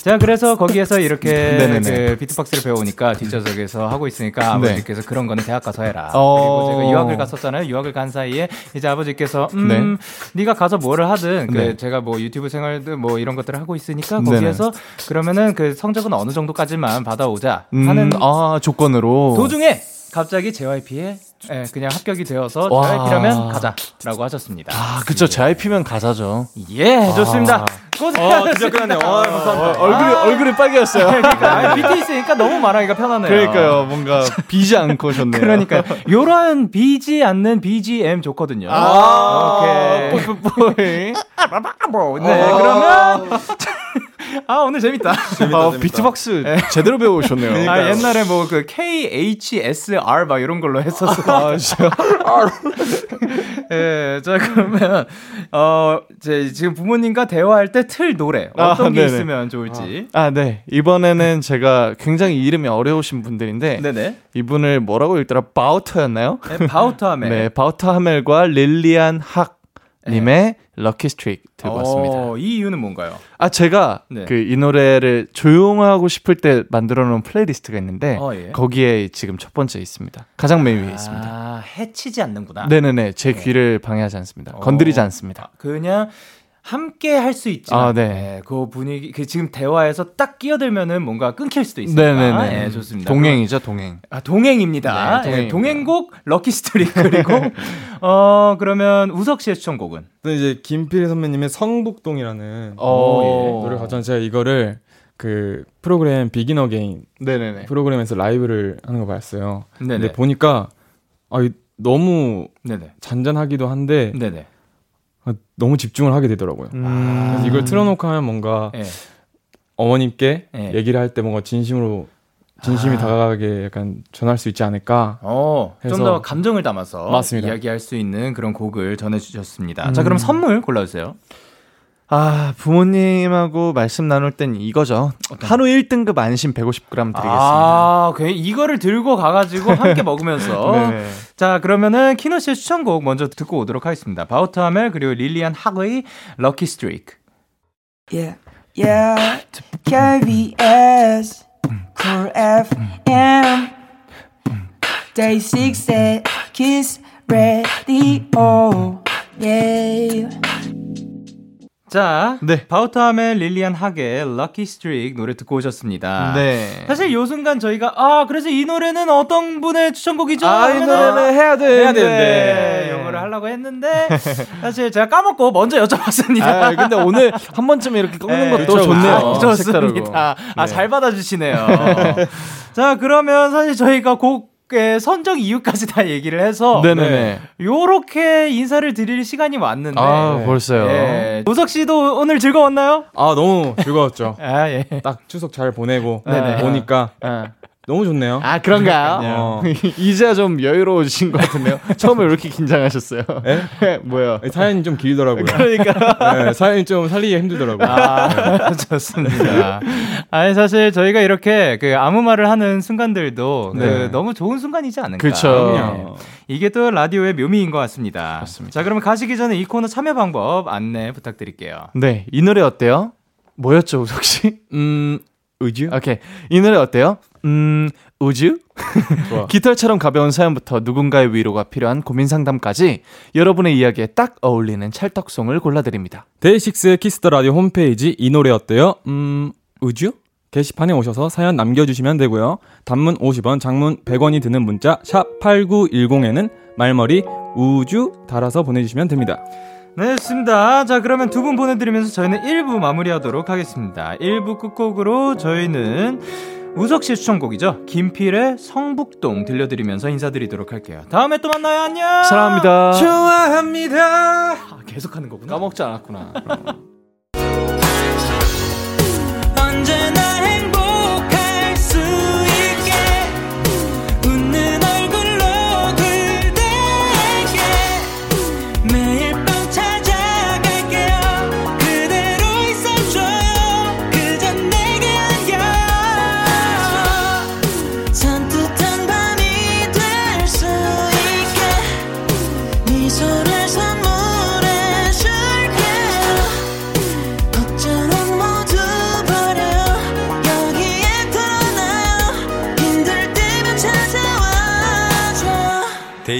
A: 자, 그래서 거기에서 이렇게. 그 비트박스를 배우니까 뒷좌석에서 하고 있으니까
D: 네.
A: 아버지께서 그런 거는 대학 가서 해라.
D: 어.
A: 그리고 제가 유학을 갔었잖아요. 유학을 간 사이에 이제 아버지께서 음,
D: 네.
A: 네가 가서 뭐를 하든 그
D: 네.
A: 제가 뭐 유튜브 생활도 뭐 이런 것들을 하고 있으니까. 거기에서 그러면은 그 성적은 어느 정도까지만 받아오자
D: 음,
A: 하는
D: 아, 조건으로.
A: 도중에 갑자기 JYP에 예, 그냥 합격이 되어서
D: 와.
A: JYP라면 가자라고 하셨습니다.
D: 아, 그쵸. JYP면 가사죠.
A: 예, 좋습니다.
E: 어, 진짜 끝났네요. 아, 감사합니다.
D: 얼굴이, 얼굴이 빨개졌어요. [laughs]
A: 그러니까 있으니까 너무 말하기가 편하네요.
D: 그러니까요. 뭔가 비지 않고 오셨네요.
A: 그러니까 요런 비지 않는 BGM 좋거든요.
D: 아,
A: 오케이.
D: 뽀뽀뽀이.
A: 네, 그러면 아, 오늘 재밌다. [laughs]
D: 아, 비트박스 제대로 배우셨네요.
A: 아, 옛날에 뭐 그 KHSR 막 이런 걸로 했었어.
D: 아, 진짜. [laughs]
A: 예, 자, 그러면, 어, 제 지금 부모님과 대화할 때 틀 노래. 어떤
D: 아,
A: 게
D: 네네.
A: 있으면 좋을지.
D: 아, 네. 이번에는 제가 굉장히 이름이 어려우신 분들인데
A: 네네.
D: 이분을 뭐라고 읽더라? 바우터였나요?
A: 네, 바우터 하멜. [laughs]
D: 네, 바우터 하멜과 릴리안 학 님의 Lucky Streak 들고 왔습니다.
A: 어, 이 이유는 뭔가요?
D: 아, 제가
A: 네.
D: 그이 노래를 조용하고 싶을 때 만들어 놓은 playlist가 있는데
A: 어, 예.
D: 거기에 지금 첫 번째 있습니다. 가장 맨 위에 있습니다.
A: 아, 해치지 않는구나.
D: 네네네. 제 귀를 방해하지 않습니다. 건드리지
A: 어.
D: 않습니다.
A: 그냥 함께 할 수 있지만
D: 아, 네.
A: 그 분위기 그 지금 대화에서 딱 끼어들면은 뭔가 끊길 수도 있으니까
D: 네네네.
A: 예, 좋습니다.
D: 동행이죠, 동행.
A: 아, 동행입니다.
D: 네,
A: 예. 동행곡 Lucky Streak 그리고 [laughs] 어 그러면 우석 씨의 추천곡은
E: 또 이제 김필 선배님의 성북동이라는
D: 어,
E: 노래 가져왔는데 제가 이거를 그 프로그램 Begin Again
D: 네네네.
E: 프로그램에서 라이브를 하는 거 봤어요.
A: 네네.
E: 근데 보니까 아, 이- 너무
A: 네네.
E: 잔잔하기도 한데
A: 네네.
E: 아, 너무 집중을 하게 되더라고요.
D: 음.
E: 그래서 이걸 틀어놓고 하면 뭔가
A: 예.
E: 어머님께
A: 예.
E: 얘기를 할 때 뭔가 진심으로 진심이
A: 아.
E: 다가가게 약간 전할 수 있지 않을까.
A: 어, 좀 더 감정을 담아서
E: 맞습니다.
A: 이야기할 수 있는 그런 곡을 전해주셨습니다.
D: 음.
A: 자, 그럼 선물 골라주세요.
D: 아, 부모님하고 말씀 나눌 땐 이거죠. 한우 1등급 안심 150g 드리겠습니다.
A: 아, 그 이거를 들고 가가지고 함께 먹으면서.
D: 네네. [laughs]
A: 자, 그러면은 키노 씨의 추천곡 먼저 듣고 오도록 하겠습니다. 바우터 하멜 그리고 릴리안 학의 Lucky Streak.
F: Yeah, yeah. KBS, Cool FM, Day6's Kiss the Radio. Yeah.
A: 자,
D: 네.
A: 바우터 하멜 릴리안 학의 Lucky Streak 노래 듣고 오셨습니다.
D: 네.
A: 사실 요 순간 저희가 아 그래서 이 노래는 어떤 분의 추천곡이죠?
D: 아, 이 노래는 해야 돼.
A: 해야 되는데 영어를 하려고 했는데 사실 제가 까먹고 먼저 여쭤봤습니다.
D: 아, 근데 오늘 한 번쯤 이렇게 꺾는
A: 네,
D: 것도
E: 그쵸,
D: 좋네요.
A: 아,
D: 색다르고.
A: 좋습니다. 아,
D: 네.
A: 잘 받아 주시네요. [laughs] 자, 그러면 사실 저희가 곡 의 선정 이유까지 다 얘기를 해서
D: 네네네.
A: 요렇게 인사를 드릴 시간이 왔는데
D: 아, 벌써요.
A: 예. 우석 씨도 오늘 즐거웠나요?
E: 아 너무 즐거웠죠. [laughs]
A: 아, 예.
E: 딱 추석 잘 보내고
A: 네네.
E: 오니까
D: 아,
E: 너무 좋네요.
D: 아, 그런가요?
E: 어. [laughs]
D: 이제야 좀 여유로워지신 것 같은데요. [laughs] 처음에 왜 이렇게 긴장하셨어요? [laughs] 뭐야?
E: 사연이 좀 길더라고요.
D: 그러니까.
E: 네, 사연이 좀 살리기 힘들더라고요.
A: 아, 좋습니다. 아니, 사실 저희가 이렇게 그 아무 말을 하는 순간들도 그
D: 네.
A: 너무 좋은 순간이지 않을까. 네. 이게 또 라디오의 묘미인 것 같습니다.
D: 맞습니다.
A: 자, 그러면 가시기 전에 이 코너 참여 방법 안내 부탁드릴게요.
D: 네, 이 노래 어때요? 뭐였죠, 우석 씨?
E: 음, 우주?
D: 오케이. 이 노래 어때요? 음, 우주?
E: 좋아. [laughs]
D: 깃털처럼 가벼운 사연부터 누군가의 위로가 필요한 고민 상담까지 여러분의 이야기에 딱 어울리는 찰떡송을 골라드립니다.
E: 데이식스의 키스 더 라디오 홈페이지 이 노래 어때요? 음, 우주? 게시판에 오셔서 사연 남겨주시면 되고요. 단문 50원, 장문 100원이 드는 문자 샵 8910에는 말머리 우주 달아서 보내주시면 됩니다.
A: 네, 좋습니다. 자, 그러면 두 분 보내드리면서 저희는 1부 마무리하도록 하겠습니다. 1부 끝곡으로 저희는 우석 씨의 추천곡이죠. 김필의 성북동 들려드리면서 인사드리도록 할게요. 다음에 또 만나요. 안녕!
D: 사랑합니다.
A: 좋아합니다. 아, 계속 하는 거구나.
D: 까먹지 않았구나.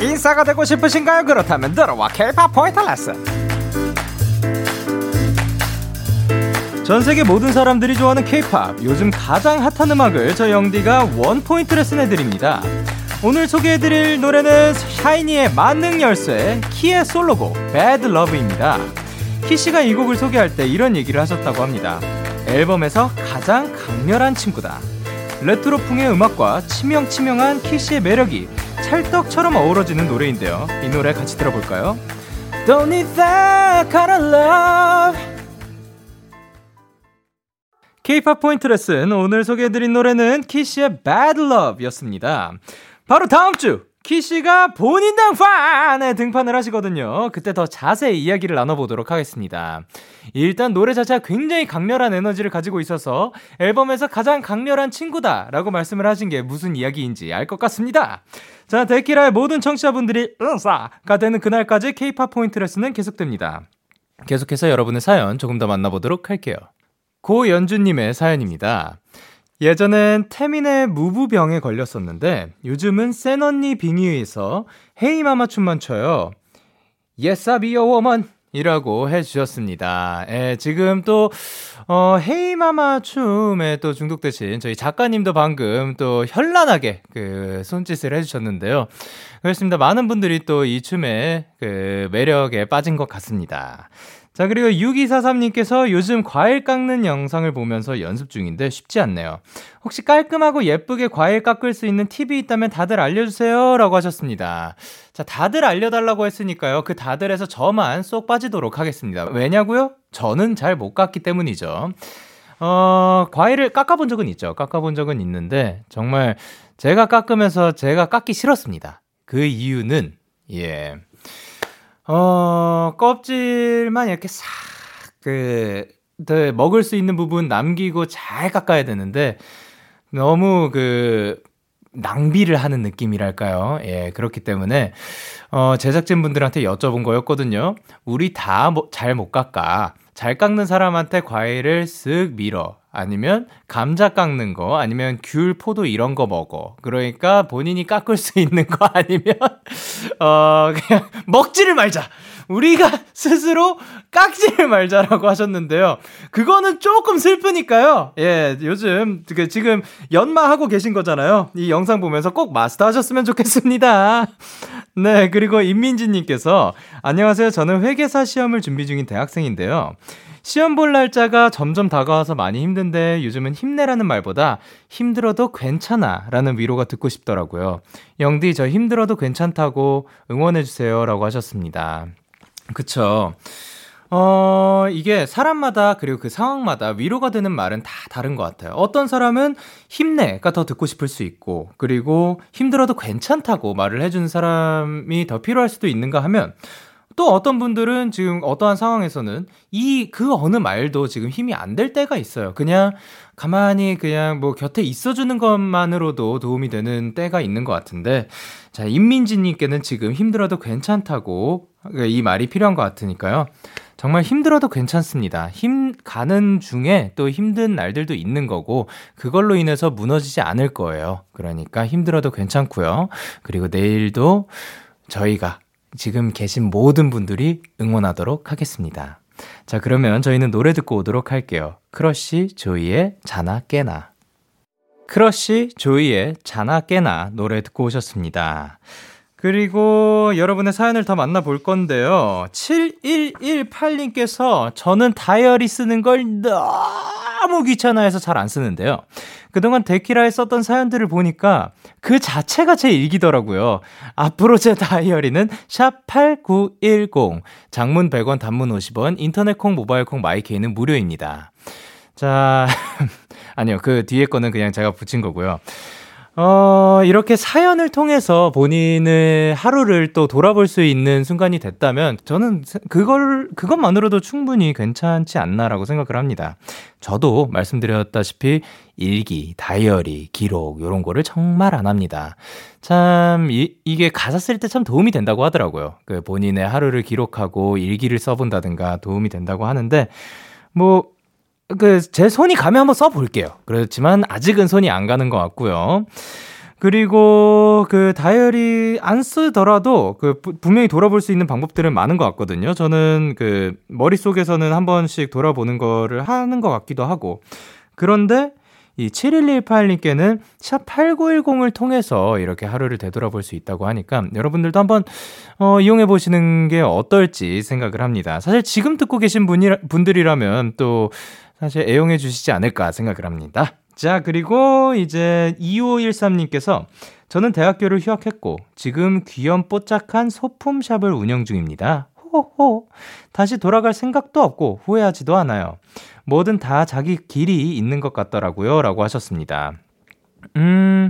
A: 인싸가 되고 싶으신가요? 그렇다면 들어와 K-pop 포인트 레슨. 전 세계 모든 사람들이 좋아하는 K-pop 요즘 가장 핫한 음악을 저 영디가 원 포인트 레슨해 드립니다. 오늘 소개해드릴 노래는 샤이니의 만능 열쇠 키의 솔로곡 Bad Love입니다. 키 씨가 이 곡을 소개할 때 이런 얘기를 하셨다고 합니다. 앨범에서 가장 강렬한 친구다. 레트로풍의 음악과 치명치명한 키 씨의 매력이 찰떡처럼 어우러지는 노래인데요. 이 노래 같이 들어볼까요? Don't need that kind of love. K-pop 포인트 레슨 오늘 소개해드린 노래는 키씨의 Bad Love였습니다. 바로 다음 주 키씨가 본인 등판에 등판을 하시거든요. 그때 더 자세히 이야기를 나눠보도록 하겠습니다. 일단 노래 자체가 굉장히 강렬한 에너지를 가지고 있어서 앨범에서 가장 강렬한 친구다 라고 말씀을 하신 게 무슨 이야기인지 알 것 같습니다. 자, 데키라의 모든 청취자분들이 은사가 되는 그날까지 K-pop 포인트 레슨은 계속됩니다. 계속해서 여러분의 사연 조금 더 만나보도록 할게요. 고연주님의 사연입니다. 예전엔 태민의 무부병에 걸렸었는데 요즘은 센 언니 빙의에서 헤이 마마 춤만 춰요. Yes, I be a woman 이라고 해주셨습니다. 예, 지금 또, 어, 헤이마마 춤에 또 중독되신 저희 작가님도 방금 또 현란하게 그 손짓을 해주셨는데요. 그렇습니다. 많은 분들이 또 이 춤의 그 매력에 빠진 것 같습니다. 자, 그리고 6243님께서 요즘 과일 깎는 영상을 보면서 연습 중인데 쉽지 않네요. 혹시 깔끔하고 예쁘게 과일 깎을 수 있는 팁이 있다면 다들 알려주세요. 라고 하셨습니다. 자, 다들 알려달라고 했으니까요. 그 다들에서 저만 쏙 빠지도록 하겠습니다. 왜냐고요? 저는 잘 못 깎기 때문이죠. 어, 과일을 깎아본 적은 있죠. 깎아본 적은 있는데, 정말 제가 깎으면서 제가 깎기 싫었습니다. 그 이유는, 예. 어, 껍질만 이렇게 싹, 그, 네, 먹을 수 있는 부분 남기고 잘 깎아야 되는데, 너무 그, 낭비를 하는 느낌이랄까요? 예, 그렇기 때문에, 어, 제작진분들한테 여쭤본 거였거든요. 우리 다 잘 못 깎아. 잘 깎는 사람한테 과일을 쓱 밀어. 아니면 감자 깎는 거, 아니면 귤, 포도 이런 거 먹어. 그러니까 본인이 깎을 수 있는 거 아니면, [laughs] 어, 그냥 먹지를 말자. 우리가 [laughs] 스스로 깎지를 말자라고 하셨는데요. 그거는 조금 슬프니까요. 예, 요즘 그 지금 연마하고 계신 거잖아요. 이 영상 보면서 꼭 마스터 하셨으면 좋겠습니다. [laughs] 네, 그리고 임민지 님께서 안녕하세요. 저는 회계사 시험을 준비 중인 대학생인데요. 시험 볼 날짜가 점점 다가와서 많이 힘든데 요즘은 힘내라는 말보다 힘들어도 괜찮아 라는 위로가 듣고 싶더라고요. 영디, 저 힘들어도 괜찮다고 응원해주세요 라고 하셨습니다. 그쵸. 어, 이게 사람마다 그리고 그 상황마다 위로가 되는 말은 다 다른 것 같아요. 어떤 사람은 힘내가 더 듣고 싶을 수 있고, 그리고 힘들어도 괜찮다고 말을 해주는 사람이 더 필요할 수도 있는가 하면, 또 어떤 분들은 지금 어떠한 상황에서는 이 그 어느 말도 지금 힘이 안 될 때가 있어요. 그냥 가만히 그냥 뭐 곁에 있어주는 것만으로도 도움이 되는 때가 있는 것 같은데, 자, 임민지님께는 지금 힘들어도 괜찮다고 이 말이 필요한 것 같으니까요. 정말 힘들어도 괜찮습니다. 힘 가는 중에 또 힘든 날들도 있는 거고, 그걸로 인해서 무너지지 않을 거예요. 그러니까 힘들어도 괜찮고요. 그리고 내일도 저희가 지금 계신 모든 분들이 응원하도록 하겠습니다. 자, 그러면 저희는 노래 듣고 오도록 할게요. 크러쉬 조이의 자나 깨나. 크러쉬 조이의 자나 깨나 노래 듣고 오셨습니다. 그리고 여러분의 사연을 더 만나볼 건데요. 7118님께서 저는 다이어리 쓰는 걸 너무 귀찮아해서 잘 안 쓰는데요. 그동안 데키라에 썼던 사연들을 보니까 그 자체가 제 일기더라고요. 앞으로 제 다이어리는 샵8910 장문 100원 단문 50원 인터넷 콩 모바일 콩 마이케이는 무료입니다. 자, [laughs] 아니요. 그 뒤에 거는 그냥 제가 붙인 거고요. 어, 이렇게 사연을 통해서 본인의 하루를 또 돌아볼 수 있는 순간이 됐다면 저는 그걸, 그것만으로도 충분히 괜찮지 않나라고 생각을 합니다. 저도 말씀드렸다시피 일기, 다이어리, 기록, 요런 거를 정말 안 합니다. 참, 이, 이게 가사 쓸 때 참 도움이 된다고 하더라고요. 그 본인의 하루를 기록하고 일기를 써본다든가 도움이 된다고 하는데, 뭐, 그, 제 손이 가면 한번 써볼게요. 그렇지만 아직은 손이 안 가는 것 같고요. 그리고 그 다이어리 안 쓰더라도 그 부- 분명히 돌아볼 수 있는 방법들은 많은 것 같거든요. 저는 그 머릿속에서는 한 번씩 돌아보는 거를 하는 것 같기도 하고. 그런데 이 7118님께는 샵 8910을 통해서 이렇게 하루를 되돌아볼 수 있다고 하니까 여러분들도 한번 어, 이용해 보시는 게 어떨지 생각을 합니다. 사실 지금 듣고 계신 분이, 분들이라면 또 사실 애용해 주시지 않을까 생각을 합니다. 자, 그리고 이제 2513님께서 저는 대학교를 휴학했고 지금 귀염 뽀짝한 소품샵을 운영 중입니다. 호호. 다시 돌아갈 생각도 없고 후회하지도 않아요. 뭐든 다 자기 길이 있는 것 같더라고요. 라고 하셨습니다. 음,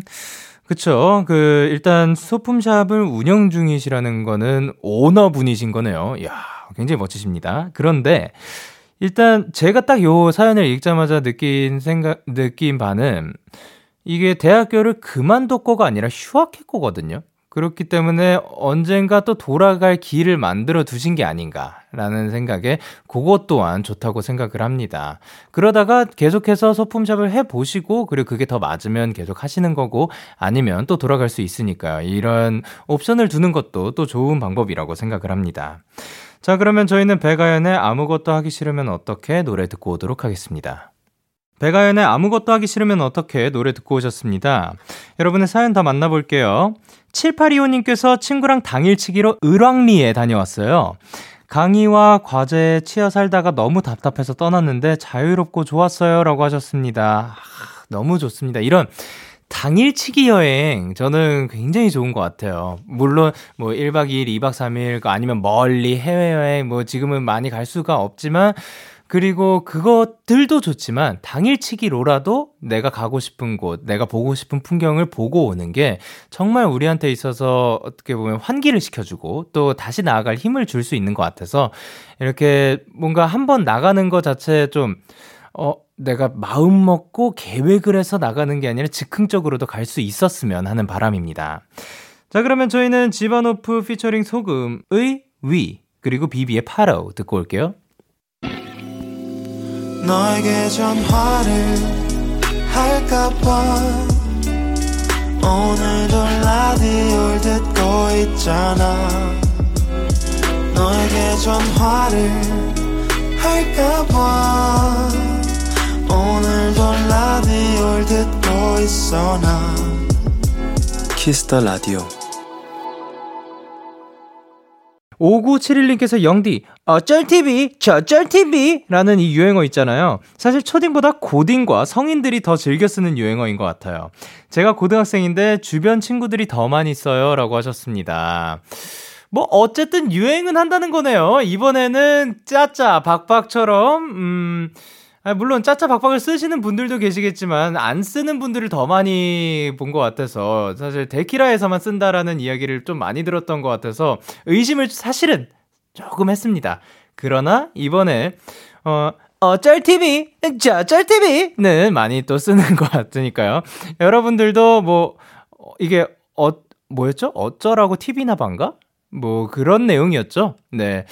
A: 그쵸. 그, 일단 소품샵을 운영 중이시라는 거는 오너분이신 거네요. 이야, 굉장히 멋지십니다. 그런데, 일단 제가 딱 요 사연을 읽자마자 느낀 생각, 느낀 바는 이게 대학교를 그만뒀고가 아니라 휴학했고거든요. 그렇기 때문에 언젠가 또 돌아갈 길을 만들어 두신 게 아닌가라는 생각에 그것 또한 좋다고 생각을 합니다. 그러다가 계속해서 소품샵을 해 보시고 그리고 그게 더 맞으면 계속 하시는 거고 아니면 또 돌아갈 수 있으니까요. 이런 옵션을 두는 것도 또 좋은 방법이라고 생각을 합니다. 자, 그러면 저희는 배가연의 아무것도 하기 싫으면 어떻게 노래 듣고 오도록 하겠습니다. 배가연의 아무것도 하기 싫으면 어떻게 노래 듣고 오셨습니다. 여러분의 사연 더 만나볼게요. 7825님께서 친구랑 당일치기로 을왕리에 다녀왔어요. 강의와 과제에 치여 살다가 너무 답답해서 떠났는데 자유롭고 좋았어요. 라고 하셨습니다. 아, 너무 좋습니다. 이런 당일치기 여행 저는 굉장히 좋은 것 같아요. 물론 뭐 1박 2일, 2박 3일 아니면 멀리 해외여행 뭐 지금은 많이 갈 수가 없지만 그리고 그것들도 좋지만 당일치기로라도 내가 가고 싶은 곳, 내가 보고 싶은 풍경을 보고 오는 게 정말 우리한테 있어서 어떻게 보면 환기를 시켜주고 또 다시 나아갈 힘을 줄 수 있는 것 같아서 이렇게 뭔가 한번 나가는 것 자체 좀 어, 내가 마음 먹고 계획을 해서 나가는 게 아니라 즉흥적으로도 갈 수 있었으면 하는 바람입니다. 자, 그러면 저희는 지바노프 피처링 소금의 위, 그리고 비비의 파로 듣고 올게요.
F: 너에게 전화를 할까봐 오늘도 라디오를 듣고 있잖아 너에게 전화를 할까봐 오늘도 라디오를 듣고 있어 나 키스 더 라디오
A: 5971님께서 영디, 어쩔 TV, 저쩔 TV 라는 이 유행어 있잖아요. 사실 초딩보다 고딩과 성인들이 더 즐겨 쓰는 유행어인 것 같아요. 제가 고등학생인데 주변 친구들이 더 많이 써요. 라고 하셨습니다. 뭐, 어쨌든 유행은 한다는 거네요. 이번에는 짜짜, 박박처럼, 음, 아, 물론 짜짜 박박을 쓰시는 분들도 계시겠지만 안 쓰는 분들을 더 많이 본 것 같아서 사실 데키라에서만 쓴다라는 이야기를 좀 많이 들었던 것 같아서 의심을 사실은 조금 했습니다. 그러나 이번에 어 어쩔 TV, 저쩔 TV는 많이 또 쓰는 [laughs] 것 같으니까요. 여러분들도 뭐 어, 이게 어 뭐였죠? 어쩌라고 TV나 반가? 뭐 그런 내용이었죠. 네.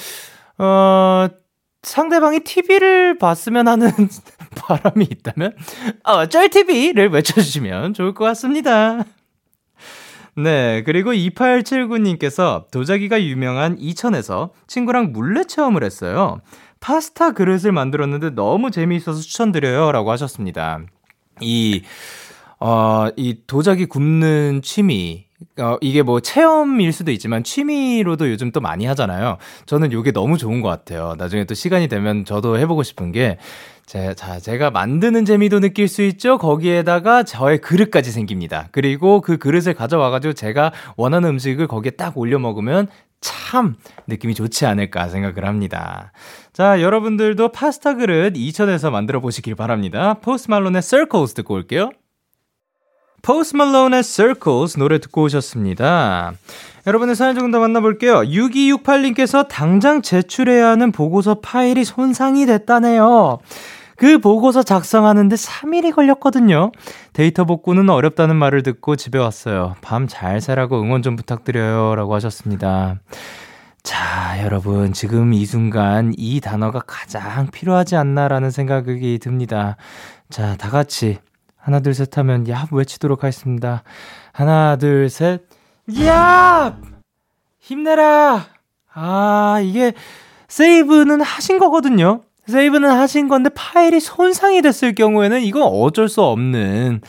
A: 어 상대방이 TV를 봤으면 하는 [laughs] 바람이 있다면, 어쩔 TV를 외쳐주시면 좋을 것 같습니다. 네, 그리고 2879님께서 도자기가 유명한 이천에서 친구랑 물레 체험을 했어요. 파스타 그릇을 만들었는데 너무 재미있어서 추천드려요. 라고 하셨습니다. 이, 어, 이 도자기 굽는 취미, 어, 이게 뭐 체험일 수도 있지만 취미로도 요즘 또 많이 하잖아요. 저는 요게 너무 좋은 것 같아요. 나중에 또 시간이 되면 저도 해보고 싶은 게, 제, 자, 제가 만드는 재미도 느낄 수 있죠. 거기에다가 저의 그릇까지 생깁니다. 그리고 그 그릇을 가져와가지고 제가 원하는 음식을 거기에 딱 올려 먹으면 참 느낌이 좋지 않을까 생각을 합니다. 자, 여러분들도 파스타 그릇 2000에서 만들어 보시길 바랍니다. 포스트 말론의 Circles 듣고 올게요. 포스트 말론의 Circles 노래 듣고 오셨습니다. 여러분의 사연 조금 더 만나볼게요. 6268님께서 당장 제출해야 하는 보고서 파일이 손상이 됐다네요. 그 보고서 작성하는데 3일이 걸렸거든요. 데이터 복구는 어렵다는 말을 듣고 집에 왔어요. 밤 잘 새라고 응원 좀 부탁드려요. 라고 하셨습니다. 자, 여러분, 지금 이 순간 이 단어가 가장 필요하지 않나라는 생각이 듭니다. 자, 다 같이 하나, 둘, 셋 하면 야 외치도록 하겠습니다. 하나, 둘, 셋. 야! 힘내라! 아, 이게 세이브는 하신 거거든요. 세이브는 하신 건데 파일이 손상이 됐을 경우에는 이건 어쩔 수 없는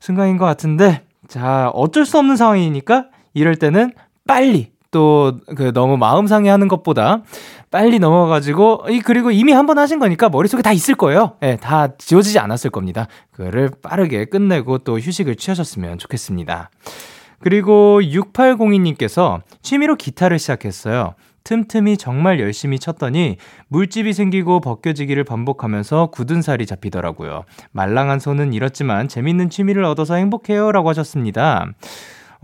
A: 순간인 것 같은데, 자, 어쩔 수 없는 상황이니까 이럴 때는 빨리 또 그 너무 마음 상해 하는 것보다 빨리 넘어가지고 이 그리고 이미 한 번 하신 거니까 머릿속에 다 있을 거예요. 예, 네, 다 지워지지 않았을 겁니다. 그거를 빠르게 끝내고 또 휴식을 취하셨으면 좋겠습니다. 그리고 6802님께서 취미로 기타를 시작했어요. 틈틈이 정말 열심히 쳤더니 물집이 생기고 벗겨지기를 반복하면서 굳은 살이 잡히더라고요. 말랑한 손은 잃었지만 재밌는 취미를 얻어서 행복해요. 라고 하셨습니다.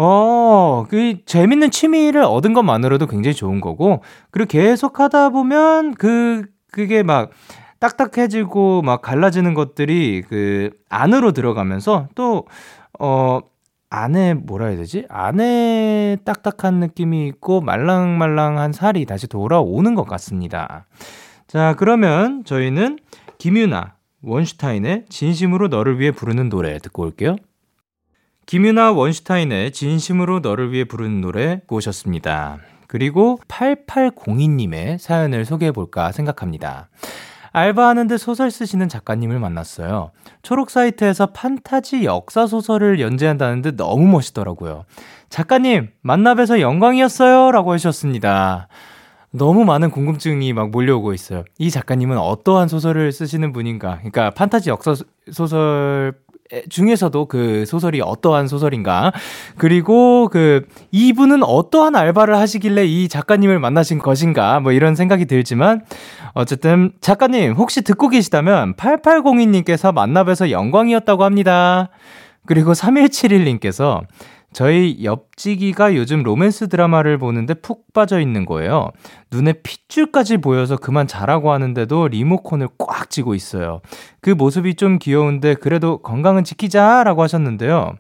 A: 어, 그 재밌는 취미를 얻은 것만으로도 굉장히 좋은 거고, 그리고 계속 하다 보면 그, 그게 막 딱딱해지고 막 갈라지는 것들이 그 안으로 들어가면서 또, 어, 안에 뭐라 해야 되지? 안에 딱딱한 느낌이 있고 말랑말랑한 살이 다시 돌아오는 것 같습니다. 자, 그러면 저희는 김유나, 원슈타인의 진심으로 너를 위해 부르는 노래 듣고 올게요. 김유나 원슈타인의 진심으로 너를 위해 부르는 노래 오셨습니다. 그리고 8802님의 사연을 소개해 볼까 생각합니다. 알바하는데 소설 쓰시는 작가님을 만났어요. 초록 사이트에서 판타지 역사 소설을 연재한다는데 너무 멋있더라고요. 작가님, 만나뵈서 영광이었어요. 라고 해주셨습니다. 너무 많은 궁금증이 막 몰려오고 있어요. 이 작가님은 어떠한 소설을 쓰시는 분인가? 그러니까 판타지 역사 소설 중에서도 그 소설이 어떠한 소설인가. 그리고 그 이분은 어떠한 알바를 하시길래 이 작가님을 만나신 것인가. 뭐 이런 생각이 들지만 어쨌든 작가님 혹시 듣고 계시다면 8802님께서 만나뵈서 영광이었다고 합니다. 그리고 3171님께서 저희 옆지기가 요즘 로맨스 드라마를 보는데 푹 빠져 있는 거예요. 눈에 핏줄까지 보여서 그만 자라고 하는데도 리모컨을 꽉 쥐고 있어요. 그 모습이 좀 귀여운데 그래도 건강은 지키자라고 하셨는데요.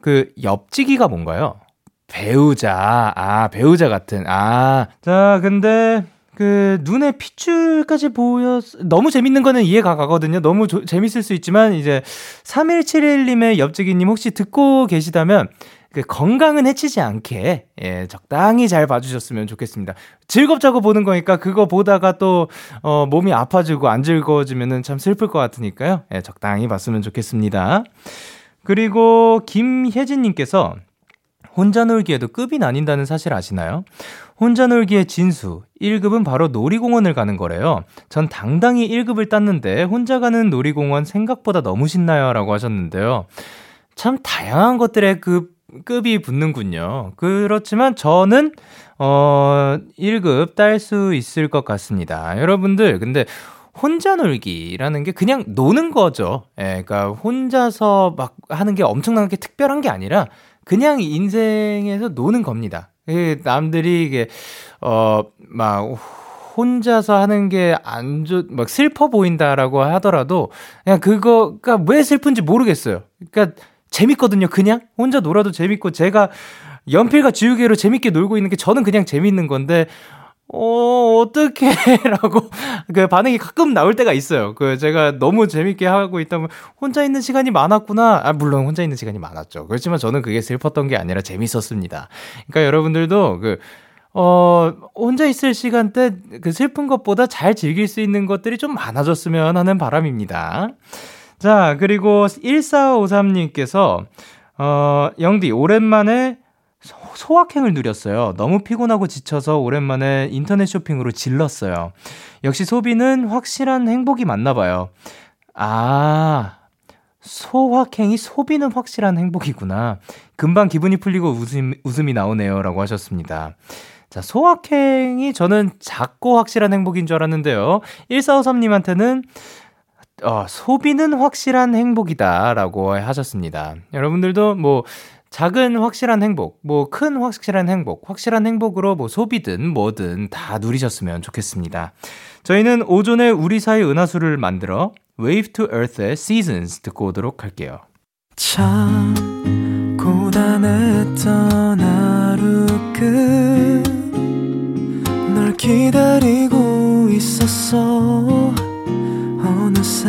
A: 그 옆지기가 뭔가요? 배우자. 아, 배우자 같은. 아. 자, 근데 그 눈에 핏줄까지 보여 너무 재밌는 거는 이해가 가거든요. 너무 조, 재밌을 수 있지만 이제 3171님의 옆지기님 혹시 듣고 계시다면 그 건강은 해치지 않게 예, 적당히 잘 봐주셨으면 좋겠습니다. 즐겁자고 보는 거니까 그거 보다가 또 어, 몸이 아파지고 안 즐거워지면은 참 슬플 것 같으니까요. 예, 적당히 봤으면 좋겠습니다. 그리고 김혜진님께서 혼자 놀기에도 급이 나뉜다는 사실 아시나요? 혼자 놀기의 진수. 1급은 바로 놀이공원을 가는 거래요. 전 당당히 1급을 땄는데 혼자 가는 놀이공원 생각보다 너무 신나요. 라고 하셨는데요. 참 다양한 것들의 그 급이 붙는군요. 그렇지만 저는, 어, 1급 딸 수 있을 것 같습니다. 여러분들, 근데 혼자 놀기라는 게 그냥 노는 거죠. 예, 그러니까 혼자서 막 하는 게 엄청나게 특별한 게 아니라 그냥 인생에서 노는 겁니다. 남들이 이게, 어, 막, 혼자서 하는 게 안 좋, 막 슬퍼 보인다라고 하더라도, 그냥 그거가 왜 슬픈지 모르겠어요. 그러니까 재밌거든요, 그냥. 혼자 놀아도 재밌고, 제가 연필과 지우개로 재밌게 놀고 있는 게 저는 그냥 재밌는 건데, 어, 어떻게 라고, [laughs] 그 반응이 가끔 나올 때가 있어요. 그, 제가 너무 재밌게 하고 있다면, 혼자 있는 시간이 많았구나. 아, 물론 혼자 있는 시간이 많았죠. 그렇지만 저는 그게 슬펐던 게 아니라 재밌었습니다. 그러니까 여러분들도 그, 어, 혼자 있을 시간 때 그 슬픈 것보다 잘 즐길 수 있는 것들이 좀 많아졌으면 하는 바람입니다. 자, 그리고 1453님께서, 어, 영디, 오랜만에 소확행을 누렸어요. 너무 피곤하고 지쳐서 오랜만에 인터넷 쇼핑으로 질렀어요. 역시 소비는 확실한 행복이 맞나 봐요. 아, 소확행이 소비는 확실한 행복이구나. 금방 기분이 풀리고 웃음, 웃음이 나오네요. 라고 하셨습니다. 자, 소확행이 저는 작고 확실한 행복인 줄 알았는데요. 1453님한테는 어, 소비는 확실한 행복이다. 라고 하셨습니다. 여러분들도 뭐, 작은 확실한 행복, 뭐 큰 확실한 행복, 확실한 행복으로 뭐 소비든 뭐든 다 누리셨으면 좋겠습니다. 저희는 오존의 우리 사이 은하수를 만들어 Wave to Earth의 Seasons 듣고 오도록 할게요.
F: 참 고단했던 하루 끝널 기다리고 있었어 어느새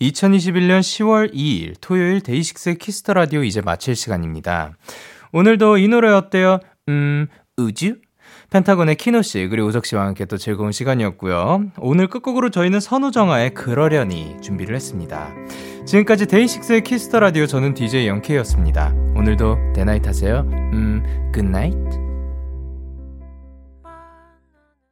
A: 2021년 10월 2일 토요일 데이식스의 키스 더 라디오 이제 마칠 시간입니다. 오늘도 이 노래 어때요? 음, 우주? 펜타곤의 키노 씨 그리고 우석 씨와 함께 또 즐거운 시간이었고요. 오늘 끝곡으로 저희는 선우정아의 그러려니 준비를 했습니다. 지금까지 데이식스의 키스터 라디오 저는 DJ 영케이였습니다. 오늘도 대나잇 하세요. 음, 굿나잇.